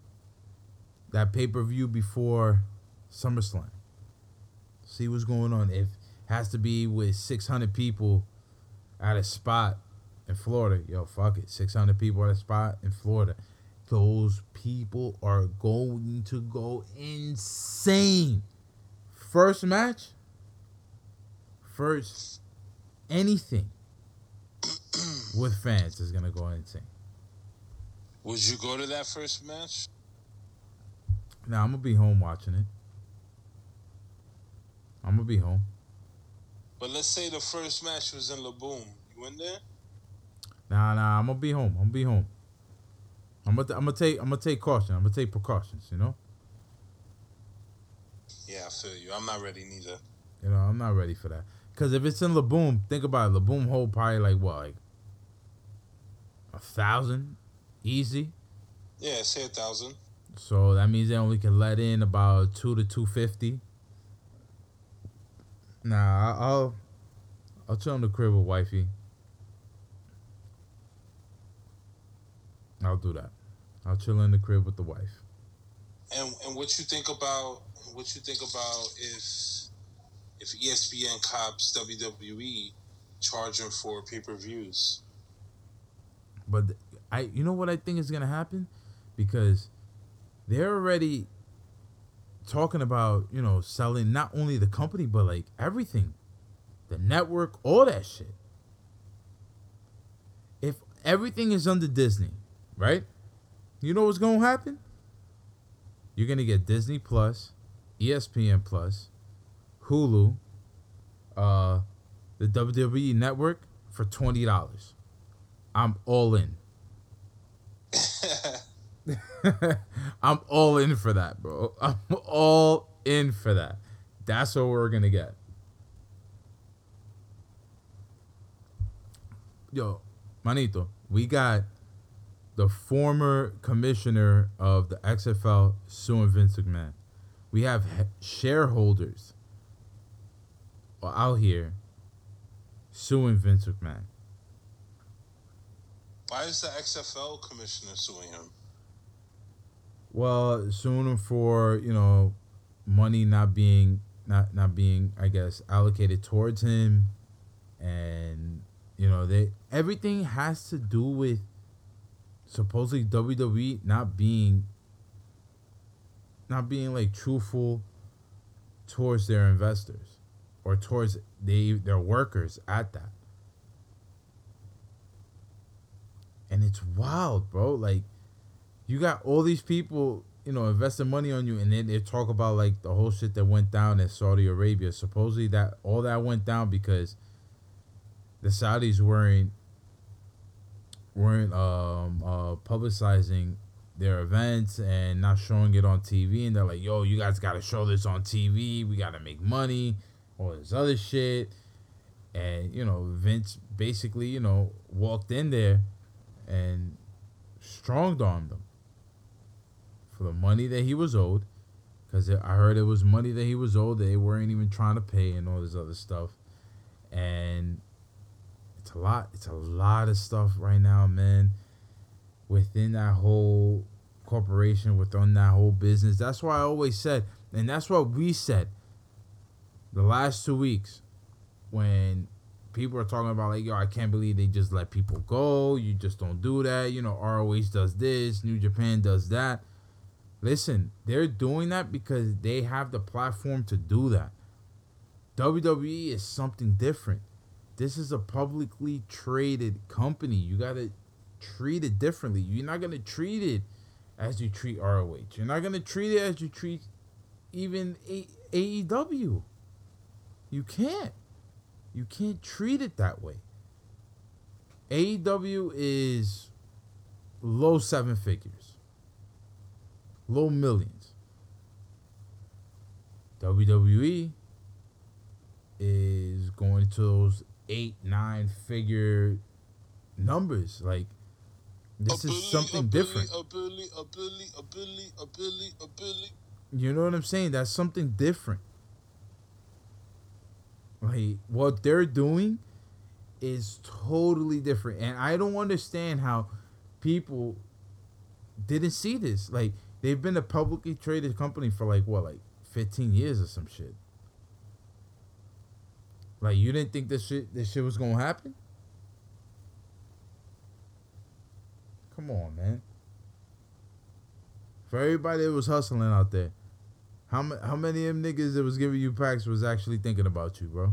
That pay-per-view before SummerSlam. See what's going on. If has to be with 600 people at a spot in Florida, yo, fuck it. 600 people at a spot in Florida. Those people are going to go insane. First match, first anything with fans is gonna go insane. Would you go to that first match? Now I'm gonna be home watching it. I'm gonna be home. But let's say the first match was in La Boom. You in there? Nah, nah, I'm gonna be home. I'm gonna be home. I'm gonna I'm gonna take I'm gonna take caution. I'm gonna take precautions. You know. Yeah, I feel you. I'm not ready neither. You know, I'm not ready for that. Cause if it's in La Boom, think about it. La Boom hold probably like what, like a thousand, easy. Yeah, say a thousand. So that means they only can let in about two to two fifty. Nah, I'll I'll chill in the crib with wifey. I'll do that. I'll chill in the crib with the wife. And and what you think about what you think about if if ESPN cops WWE charging for pay per views? But I, you know what I think is gonna happen, because they're already talking about you know selling not only the company but like everything, the network, all that shit. If everything is under Disney, right? You know what's gonna happen? You're gonna get Disney Plus, ESPN Plus, Hulu, uh, the WWE Network for twenty dollars. I'm all in. I'm all in for that, bro. I'm all in for that. That's what we're gonna get. Yo, Manito, we got the former commissioner of the XFL suing Vince McMahon. We have shareholders out here suing Vince McMahon. Why is the XFL commissioner suing him? Well, suing him for you know money not being not not being I guess allocated towards him, and you know they everything has to do with supposedly WWE not being not being like truthful towards their investors or towards they their workers at that. And it's wild, bro. Like you got all these people, you know, investing money on you, and then they talk about like the whole shit that went down in Saudi Arabia. Supposedly that all that went down because the Saudis weren't weren't um uh publicizing their events and not showing it on TV, and they're like, "Yo, you guys got to show this on TV. We got to make money." All this other shit, and you know, Vince basically, you know, walked in there and strong armed them for the money that he was owed. Because I heard it was money that he was owed they weren't even trying to pay and all this other stuff. And it's a lot. It's a lot of stuff right now, man. Within that whole corporation, within that whole business. That's why I always said, and that's what we said the last two weeks when people are talking about like, yo, I can't believe they just let people go. You just don't do that. You know, ROH does this, New Japan does that. Listen, they're doing that because they have the platform to do that. WWE is something different. This is a publicly traded company. You gotta treat it differently. You're not gonna treat it as you treat ROH. You're not gonna treat it as you treat even AEW. You can't. You can't treat it that way. AEW is low seven figures, low millions. WWE is going to those eight, nine figure numbers. Like, this A is Billy, something a different. Billy, a Billy, a Billy, a Billy, a Billy. You know what I'm saying? That's something different. Like what they're doing is totally different. And I don't understand how people didn't see this. Like they've been a publicly traded company for like what, like 15 years or some shit. Like you didn't think this shit this shit was gonna happen? Come on, man. For everybody that was hustling out there, how ma- how many of them niggas that was giving you packs was actually thinking about you, bro?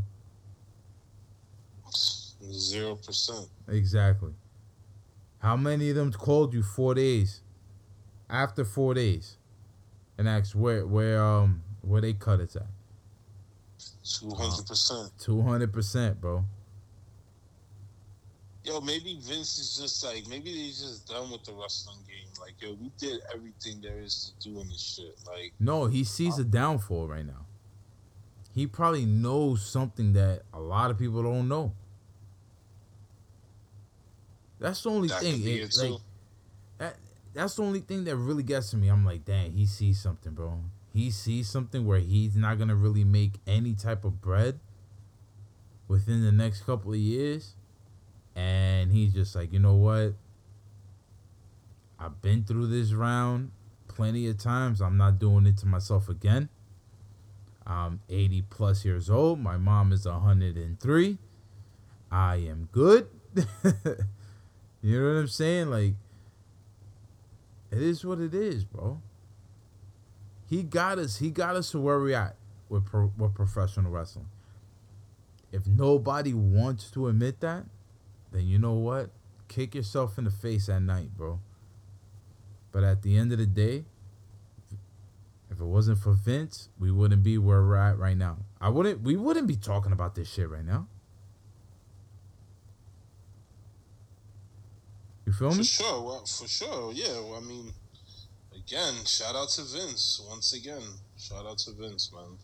Zero percent. Exactly. How many of them called you four days after four days and asked where where um where they cut it at? Two hundred uh-huh. percent. Two hundred percent, bro. yo, maybe Vince is just like maybe he's just done with the wrestling game. Like, yo, we did everything there is to do in this shit. Like, No, he sees a downfall right now. He probably knows something that a lot of people don't know. That's the only that thing. It- it like that, that's the only thing that really gets to me. I'm like, dang, he sees something, bro. He sees something where he's not gonna really make any type of bread within the next couple of years, and he's just like, you know what? I've been through this round plenty of times. I'm not doing it to myself again. I'm 80 plus years old. My mom is 103. I am good. you know what I'm saying? Like, it is what it is, bro. He got us. He got us to where we're at with pro, with professional wrestling. If nobody wants to admit that, then you know what? Kick yourself in the face at night, bro. But at the end of the day, if it wasn't for Vince, we wouldn't be where we're at right now. I wouldn't. We wouldn't be talking about this shit right now. You feel me? For sure, well, for sure, yeah. Well, I mean, again, shout out to Vince once again. Shout out to Vince, man.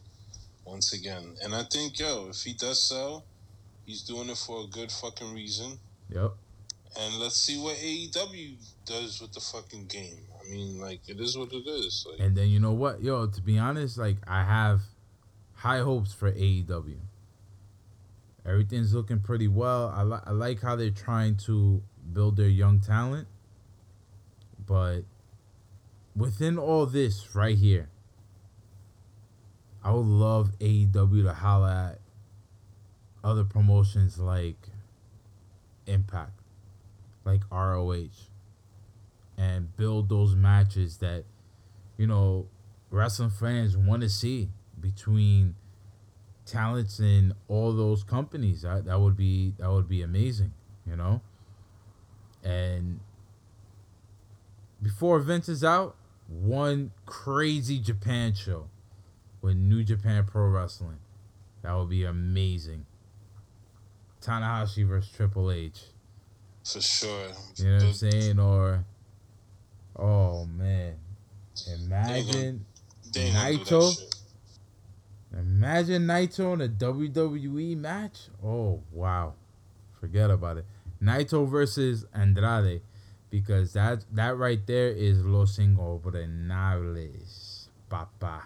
Once again, and I think yo, if he does sell, he's doing it for a good fucking reason. Yep. And let's see what AEW does with the fucking game. I mean, like it is what it is. Like, And then you know what, yo? To be honest, like I have high hopes for AEW. Everything's looking pretty well. I, li- I like how they're trying to build their young talent, but within all this right here, I would love AEW to holla at other promotions like Impact, like ROH, and build those matches that you know wrestling fans want to see between talents in all those companies. That that would be that would be amazing, you know. And before Vince is out, one crazy Japan show with New Japan Pro Wrestling. That would be amazing. Tanahashi versus Triple H. for sure. You know what I'm saying? Or oh man. Imagine they ain't gonna do that Naito? Imagine Naito in a WWE match. Oh wow, forget about it. Naito versus Andrade, because that that right there is Los Ingobernables, papa.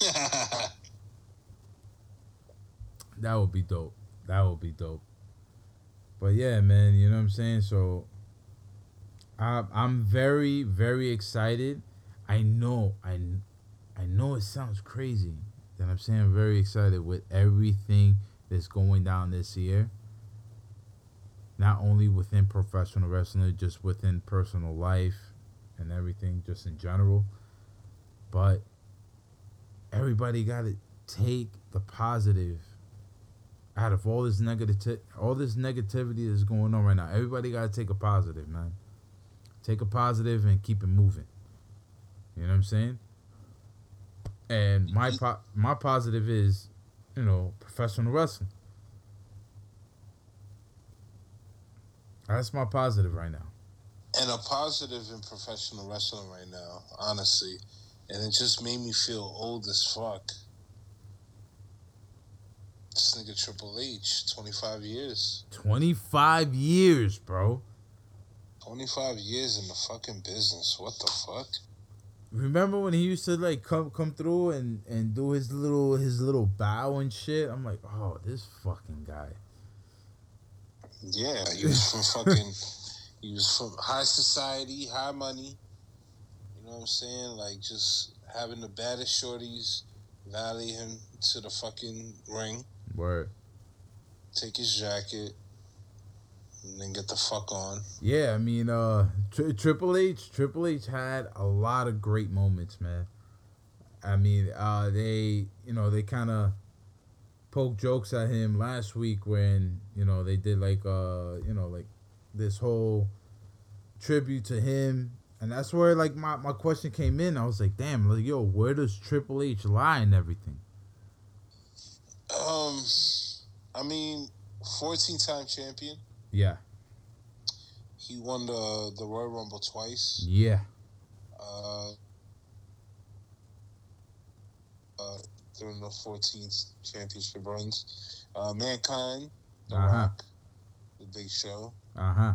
That would be dope. That would be dope. But yeah, man, you know what I'm saying. So, I I'm very very excited. I know I I know it sounds crazy that I'm saying I'm very excited with everything that's going down this year. Not only within professional wrestling, just within personal life and everything, just in general. But everybody got to take the positive out of all this negative, all this negativity that's going on right now. Everybody got to take a positive, man. Take a positive and keep it moving. You know what I'm saying? And my po- my positive is, you know, professional wrestling. That's my positive right now. and a positive in professional wrestling right now, honestly. And it just made me feel old as fuck. This nigga Triple H, 25 years. 25 years, bro. 25 years in the fucking business. What the fuck? Remember when he used to like come come through and and do his little his little bow and shit? I'm like, "Oh, this fucking guy." Yeah, he was from fucking. he was from high society, high money. You know what I'm saying? Like just having the baddest shorties valet him to the fucking ring, Word. take his jacket, and then get the fuck on. Yeah, I mean, uh, Tri- Triple H, Triple H had a lot of great moments, man. I mean, uh, they, you know, they kind of poked jokes at him last week when, you know, they did like, uh, you know, like this whole tribute to him, and that's where like my my question came in. I was like, damn, like, yo, where does Triple H lie and everything? Um, I mean, 14 time champion. Yeah. He won the the Royal Rumble twice. Yeah. Uh, uh, during the 14th championship runs. Uh, Mankind, The Uh-huh. Rock, The Big Show, Uh huh.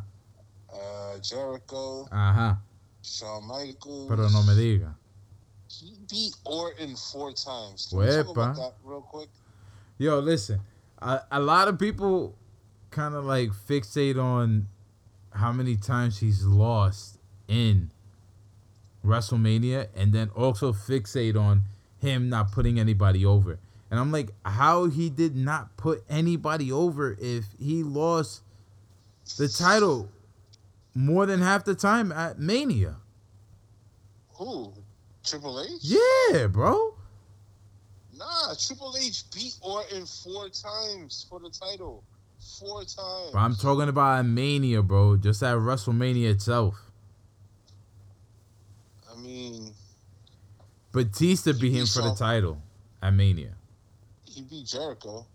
uh, Jericho, Uh huh. Shawn Michaels. Pero no me diga. He beat Orton four times. Can we talk about Wepa. that real quick? Yo, listen. A, a lot of people kind of like fixate on how many times he's lost in WrestleMania and then also fixate on him not putting anybody over. And I'm like, how he did not put anybody over if he lost the title more than half the time at Mania? Who? Triple H? Yeah, bro. Nah, Triple H beat Orton four times for the title. Four times. But I'm talking about Mania, bro. Just at WrestleMania itself. I mean, Batista beat him for the title at Mania. he beat Jericho.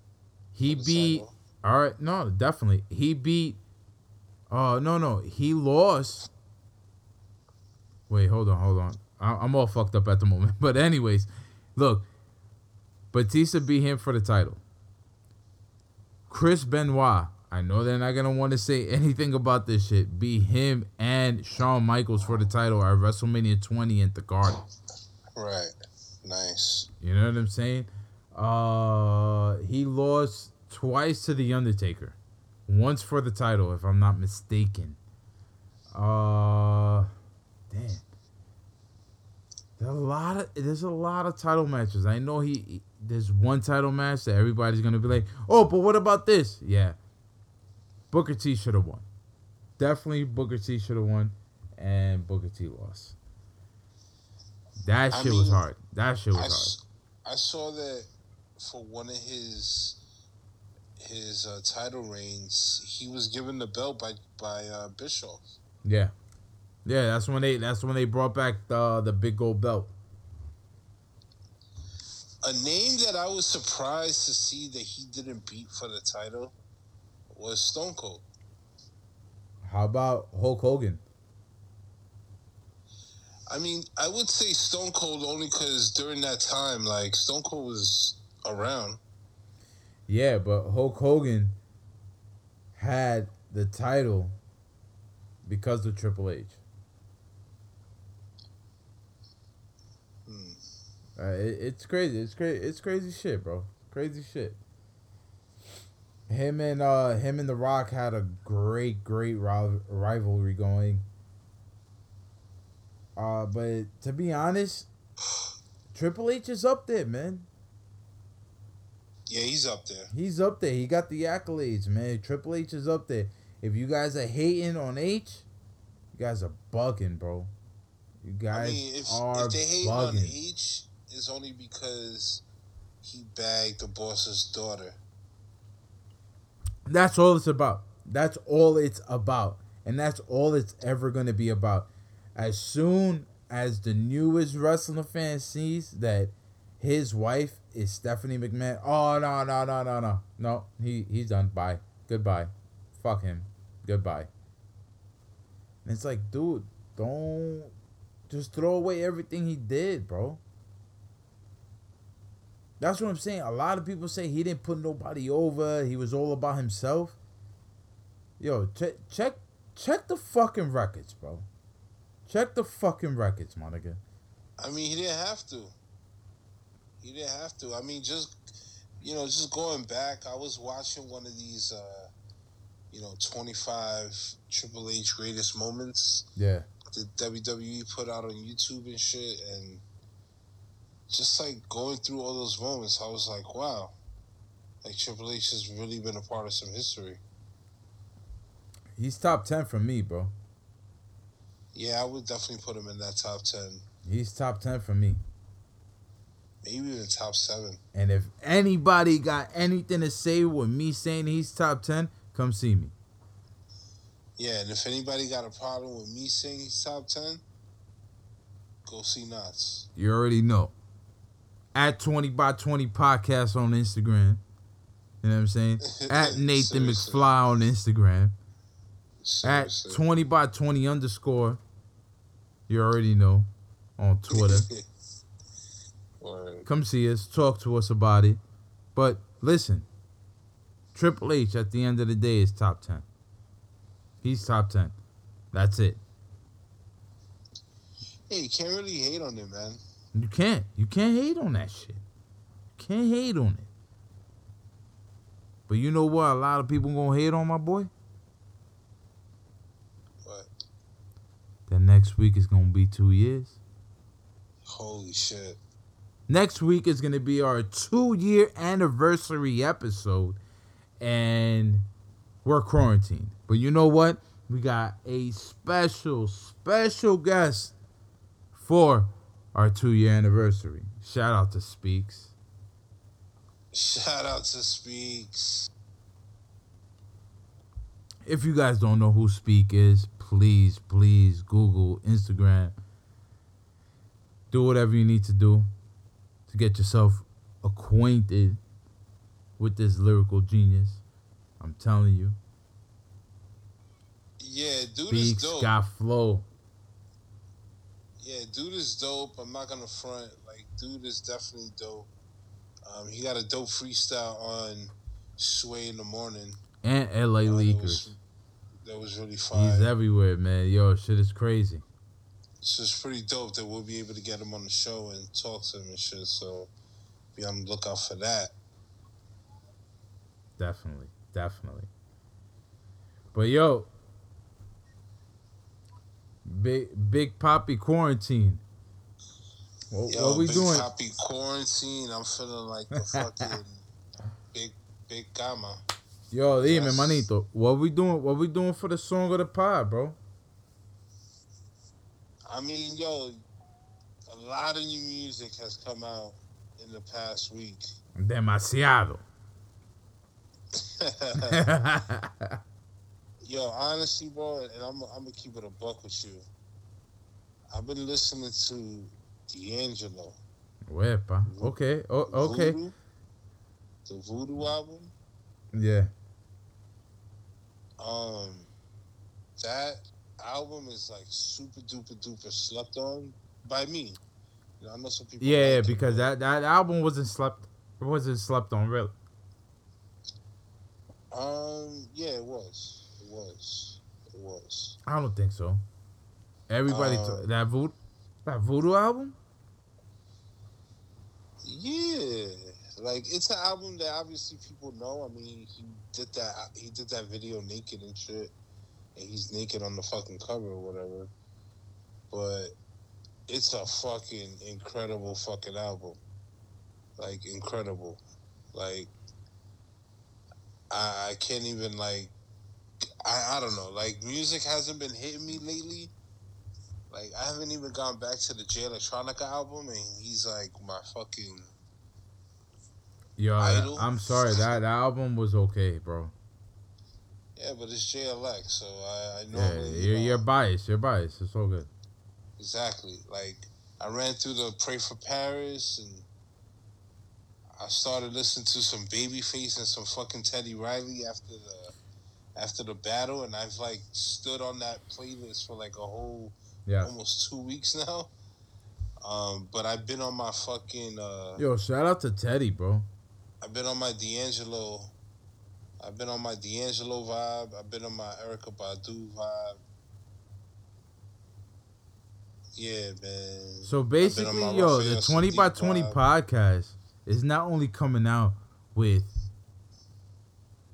He beat. All right, no, definitely. He beat. Oh no, no, he lost. Wait, hold on, hold on. I, I'm all fucked up at the moment. But anyways, look, Batista beat him for the title. Chris Benoit. I know they're not gonna want to say anything about this shit. Beat him and Shawn Michaels for the title at WrestleMania 20 in the Garden. Right. Nice. You know what I'm saying? Uh, he lost twice to the Undertaker, once for the title, if I'm not mistaken. Uh, damn. There's a lot of there's a lot of title matches. I know he, he- there's one title match that everybody's gonna be like, oh, but what about this? Yeah, Booker T should have won. Definitely Booker T should have won, and Booker T lost. That I shit was hard. That shit was I, hard. s- I saw that for one of his his uh, title reigns, he was given the belt by by uh, Bischoff. Yeah, yeah. That's when they. That's when they brought back the the big gold belt. A name that I was surprised to see that he didn't beat for the title was Stone Cold. How about Hulk Hogan? I mean, I would say Stone Cold only because during that time, like Stone Cold was around. Yeah, but Hulk Hogan had the title because of Triple H. Hmm. Uh, it, it's crazy. It's crazy. It's crazy shit, bro. Crazy shit. Him and uh him and The Rock had a great, great ri- rivalry going. Uh, but to be honest, Triple H is up there, man. Yeah, he's up there. He's up there. He got the accolades, man. Triple H is up there. If you guys are hating on H, you guys are bugging, bro. You I guys mean, if, are if they hate on. H, it's only because he bagged the boss's daughter. That's all it's about. That's all it's about. And that's all it's ever going to be about. As soon as the newest wrestling fan sees that his wife is Stephanie McMahon, oh, no, no, no, no, no. No, he, he's done. Bye. Goodbye. Fuck him. Goodbye. And it's like, dude, don't just throw away everything he did, bro. That's what I'm saying. A lot of people say he didn't put nobody over. He was all about himself. Yo, check check check the fucking records, bro. Check the fucking records, my nigga. I mean, he didn't have to. He didn't have to. I mean, just you know, just going back, I was watching one of these, uh, you know, twenty five Triple H greatest moments Yeah. that WWE put out on YouTube and shit, and just like going through all those moments, I was like, wow, like Triple H has really been a part of some history. He's top 10 for me, bro. Yeah, I would definitely put him in that top ten, He's top 10 for me. maybe even top seven. And if anybody got anything to say with me saying he's top 10, come see me. Yeah, and if anybody got a problem with me saying he's top ten, go see Knots. You already know. At 20 by 20 podcast on Instagram. You know what I'm saying? At Nathan McFly on Instagram. At 20 by 20 underscore. You already know. On Twitter. Come see us. Talk to us about it. But listen. Triple H at the end of the day is top 10. He's top 10. That's it. Hey, you can't really hate on him, man. You can't. You can't hate on that shit. You can't hate on it. But you know what? A lot of people gonna hate on my boy. But That next week is gonna be two years. holy shit. Next week is gonna be our two year anniversary episode, and we're quarantined. But you know what? We got a special, special guest for our two year anniversary. Shout out to Speaks. Shout out to Speaks. If you guys don't know who Speak is, please, please Google, Instagram. Do whatever you need to do to get yourself acquainted with this lyrical genius. I'm telling you. Yeah, dude is dope. got flow. Yeah, dude is dope. I'm not gonna front. Like, dude is definitely dope. Um, he got a dope freestyle on Sway in the morning. And LA Leakers. That was really fun. He's everywhere, man. Yo, shit is crazy. So it's pretty dope that we'll be able to get him on the show and talk to him and shit. So be on the lookout for that. Definitely. Definitely. But yo, Big Big Poppy quarantine. What, Yo, what we Big doing? Poppy quarantine. I'm feeling like the fucking big big gamma. Yo, dime, Yes. manito. What we doing? What we doing for the song of the pod, bro? I mean, yo, a lot of new music has come out in the past week. Demasiado. Yo, honestly, bro, and I'm, I'm gonna keep it a buck with you. I've been listening to D'Angelo. Wepa. Okay. Oh, okay. Voodoo, the Voodoo album. Yeah. Um, that album is like super duper duper slept on by me. You know, I know some people. Yeah, yeah, because that that album wasn't slept. It wasn't slept on, really. Um, yeah, it was. It was. It was. I don't think so. Everybody Uh, t- that voodoo that voodoo album. Yeah, like it's an album that obviously people know. I mean, he did that. He did that video naked and shit, and he's naked on the fucking cover or whatever. But it's a fucking incredible fucking album. Like incredible. Like I, I can't even like. I I don't know. Like music hasn't been hitting me lately. Like I haven't even gone back to the Jay Electronica album, and he's like my fucking. Yo, Idol? I'm sorry that, that album was okay, bro. Yeah, but it's JLX, so I, I Yeah, normally. you you're, know, you're biased. You're biased. It's all good. Exactly. Like I ran through the Pray for Paris, and I started listening to some Babyface and some fucking Teddy Riley after the after the battle, and I've like stood on that playlist for like a whole Yeah. almost two weeks now. Um, but I've been on my fucking. Uh, Yo, shout out to Teddy, bro. I've been on my D'Angelo. I've been on my D'Angelo vibe. I've been on my Erykah Badu vibe. Yeah, man. So basically, yo, Raphael the Twenty by Twenty vibe. podcast is not only coming out with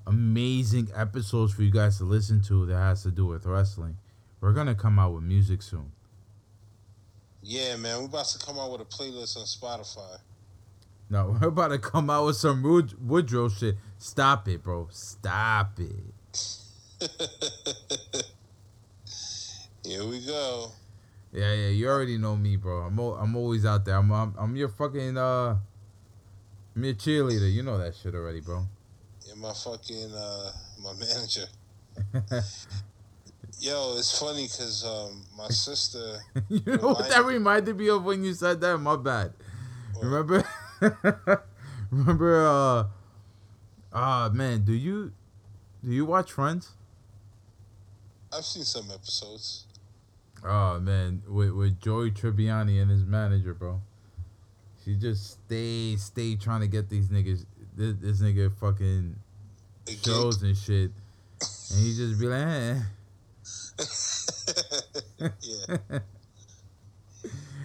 amazing episodes for you guys to listen to that has to do with wrestling. We're gonna come out with music soon. Yeah, man. We're about to come out with a playlist on Spotify. No, we're about to come out with some Wood- Woodrow shit. Stop it, bro. Stop it. Here we go. Yeah, yeah. You already know me, bro. I'm al- I'm always out there. I'm I'm, I'm your fucking uh, I'm your cheerleader. You know that shit already, bro. Yeah, my fucking uh, my manager. Yo, it's funny because um, my sister. you know what that reminded me of when you said that? My bad. Remember? Remember? Uh, Ah man, do you do you watch Friends? I've seen some episodes. Oh man, with with Joey Tribbiani and his manager, bro. She just stay stay trying to get these niggas this, this nigga fucking shows and shit, and he just be like, eh. yeah.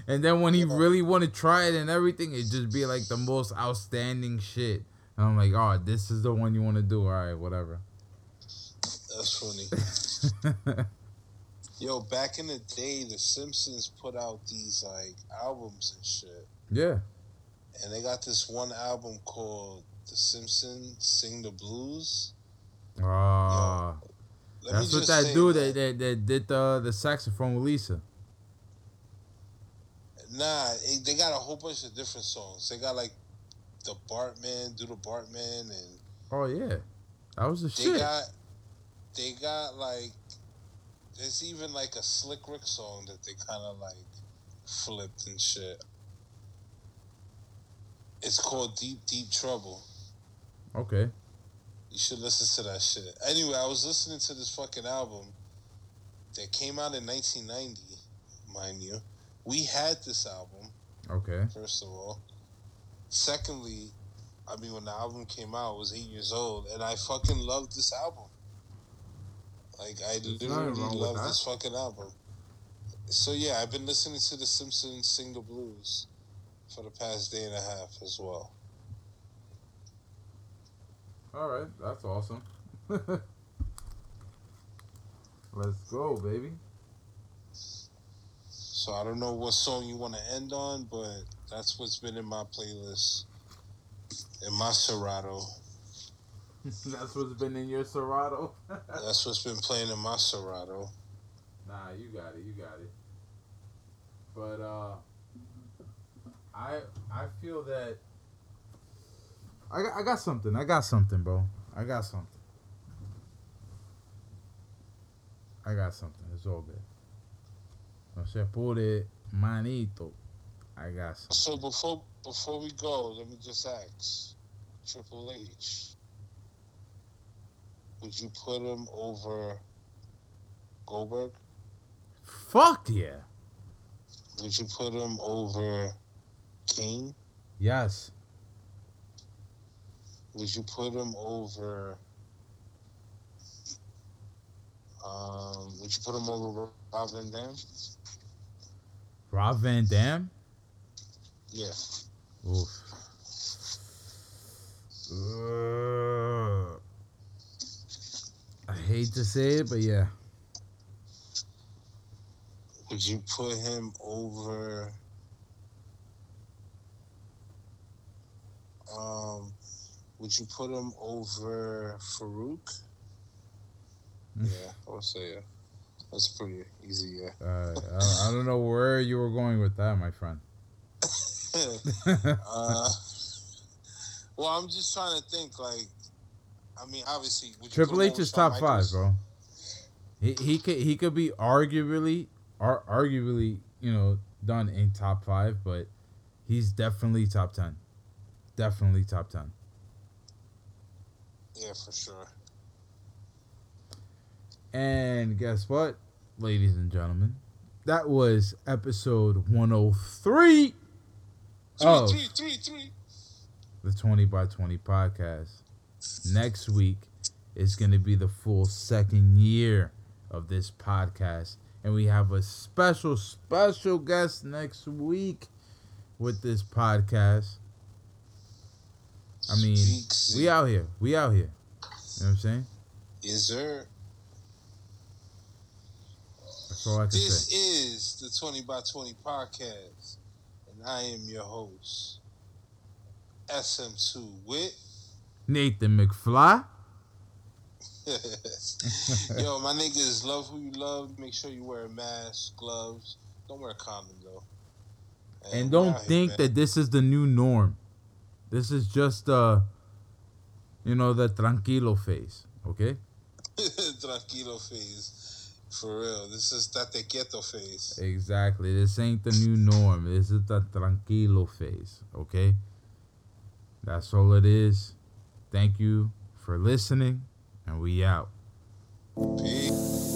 and then when he Yeah. really want to try it and everything, it just be like the most outstanding shit. And I'm like, oh, this is the one you want to do. All right, whatever. That's funny. Yo, back in the day, The Simpsons put out these like albums and shit, yeah. and they got this one album called The Simpsons Sing the Blues. Ah, Let that's what that dude that, that that did the the saxophone with Lisa. Nah, it, they got a whole bunch of different songs. They got like the Bartman, do the Bartman, and Oh yeah, that was the they shit. got they got like there's even like a Slick Rick song that they kind of like flipped and shit. It's called Deep Deep Trouble. Okay. You should listen to that shit. Anyway, I was listening to this fucking album that came out in 1990, mind you. We had this album, Okay. first of all. Secondly, I mean, when the album came out, I was eight years old, and I fucking loved this album. Like, I nothing literally wrong with love this fucking album. So, yeah, I've been listening to The Simpsons sing the blues for the past day and a half as well. All right, that's awesome. Let's go, baby. So I don't know what song you want to end on, but that's what's been in my playlist, in my Serato. that's what's been in your Serato. That's what's been playing in my Serato. Nah, you got it. You got it. But uh, I I feel that I got, I got something. I got something, bro. I got something. I got something. It's all good. No se apure, manito. I got something. So before before we go, let me just ask, Triple H, would you put him over Goldberg? Fuck yeah. Would you put him over Kane? Yes. Would you put him over? Um, would you put him over Rob Van Dam? Rob Van Dam. Yeah. Oof. Ugh. I hate to say it, but yeah. Would you put him over? Um, would you put him over Faarooq? Mm. Yeah, I would say yeah. That's pretty easy. Yeah. Uh, I, I don't know where you were going with that, my friend. uh, well, I'm just trying to think. Like, I mean, obviously, Triple H is top Michaels? five, bro. He he could he could be arguably ar- arguably you know done in top five, but he's definitely top ten. Definitely top ten. Yeah, for sure. And guess what, ladies and gentlemen, that was episode one hundred three. Three, Oh. three, three, three. the 20 by 20 podcast. Next week is going to be the full second year of this podcast. And we have a special, special guest next week with this podcast. I mean, we out here. We out here. You know what I'm saying? Yes, sir. That's all I can This say. is the 20 by 20 podcast, and I am your host, SM2 Wit. Nathan McFly. Yo, my niggas, love who you love. Make sure you wear a mask, gloves. Don't wear a condom, though. And we don't out here, think that this is the new norm. This is just, uh, you know, the tranquilo phase. Okay? Tranquilo phase. For real. This is Tate Quieto phase. Exactly. This ain't the new norm. This is the tranquilo phase. Okay? That's all it is. Thank you for listening, and we out. Peace.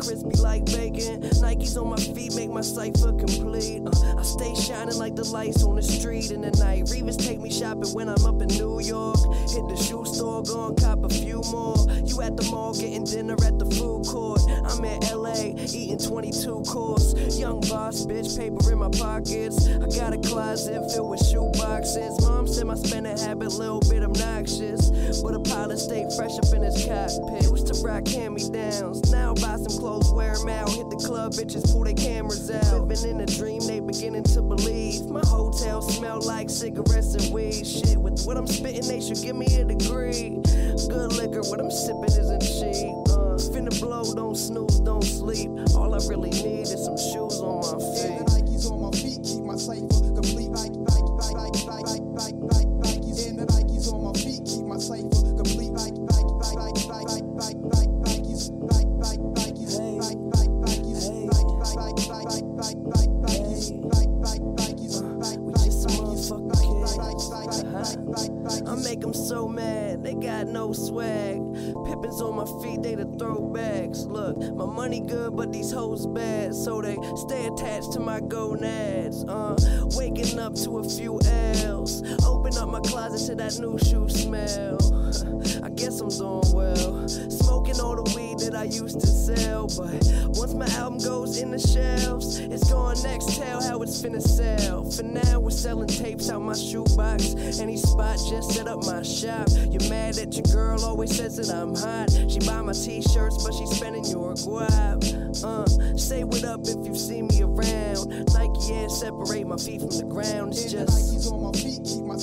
Crispy like bacon. Nikes on my feet make my cipher complete. Uh, I stay shining like the lights on the street in the night. Revis take me shopping when I'm up in New York. Hit the shoe store, go and cop a few more. You at the mall getting dinner at the food court. I'm in LA eating 22 course. Young boss, bitch, paper in my pockets. I got a closet filled with shoe boxes. Mom said my spending habit little bit obnoxious, but a pilot stay fresh up in his cockpit. Used to rock hand me downs. Now buy some clothes, wear 'em out. Hit the club, bitches pull their cameras out. Living in a dream, they beginning to believe. My hotel smell like cigarettes and weed. Shit, with what I'm spitting, they should give me a degree. Good liquor, what I'm sipping isn't cheap. Uh, finna blow, don't snooze, don't sleep. All I really need is some shoes on my feet. Nikes on my feet hoes bad, so they stay attached to my gonads. Uh, waking up to a few L's. Open up my closet to that new shoe smell. I guess I'm doing well. Smoking all the weed that I used to sell, but once my album goes in the shelves, it's going next. Tell how it's finna sell. For now, we're selling tapes out my shoebox. Any spot, just set up my shop. You're mad that your girl always says that I'm hot. She buy my t-shirts, but she's spending your guap. Uh, say what up if you see me around. Nike Air separate my feet from the ground. It's just. Nikes on my feet keep my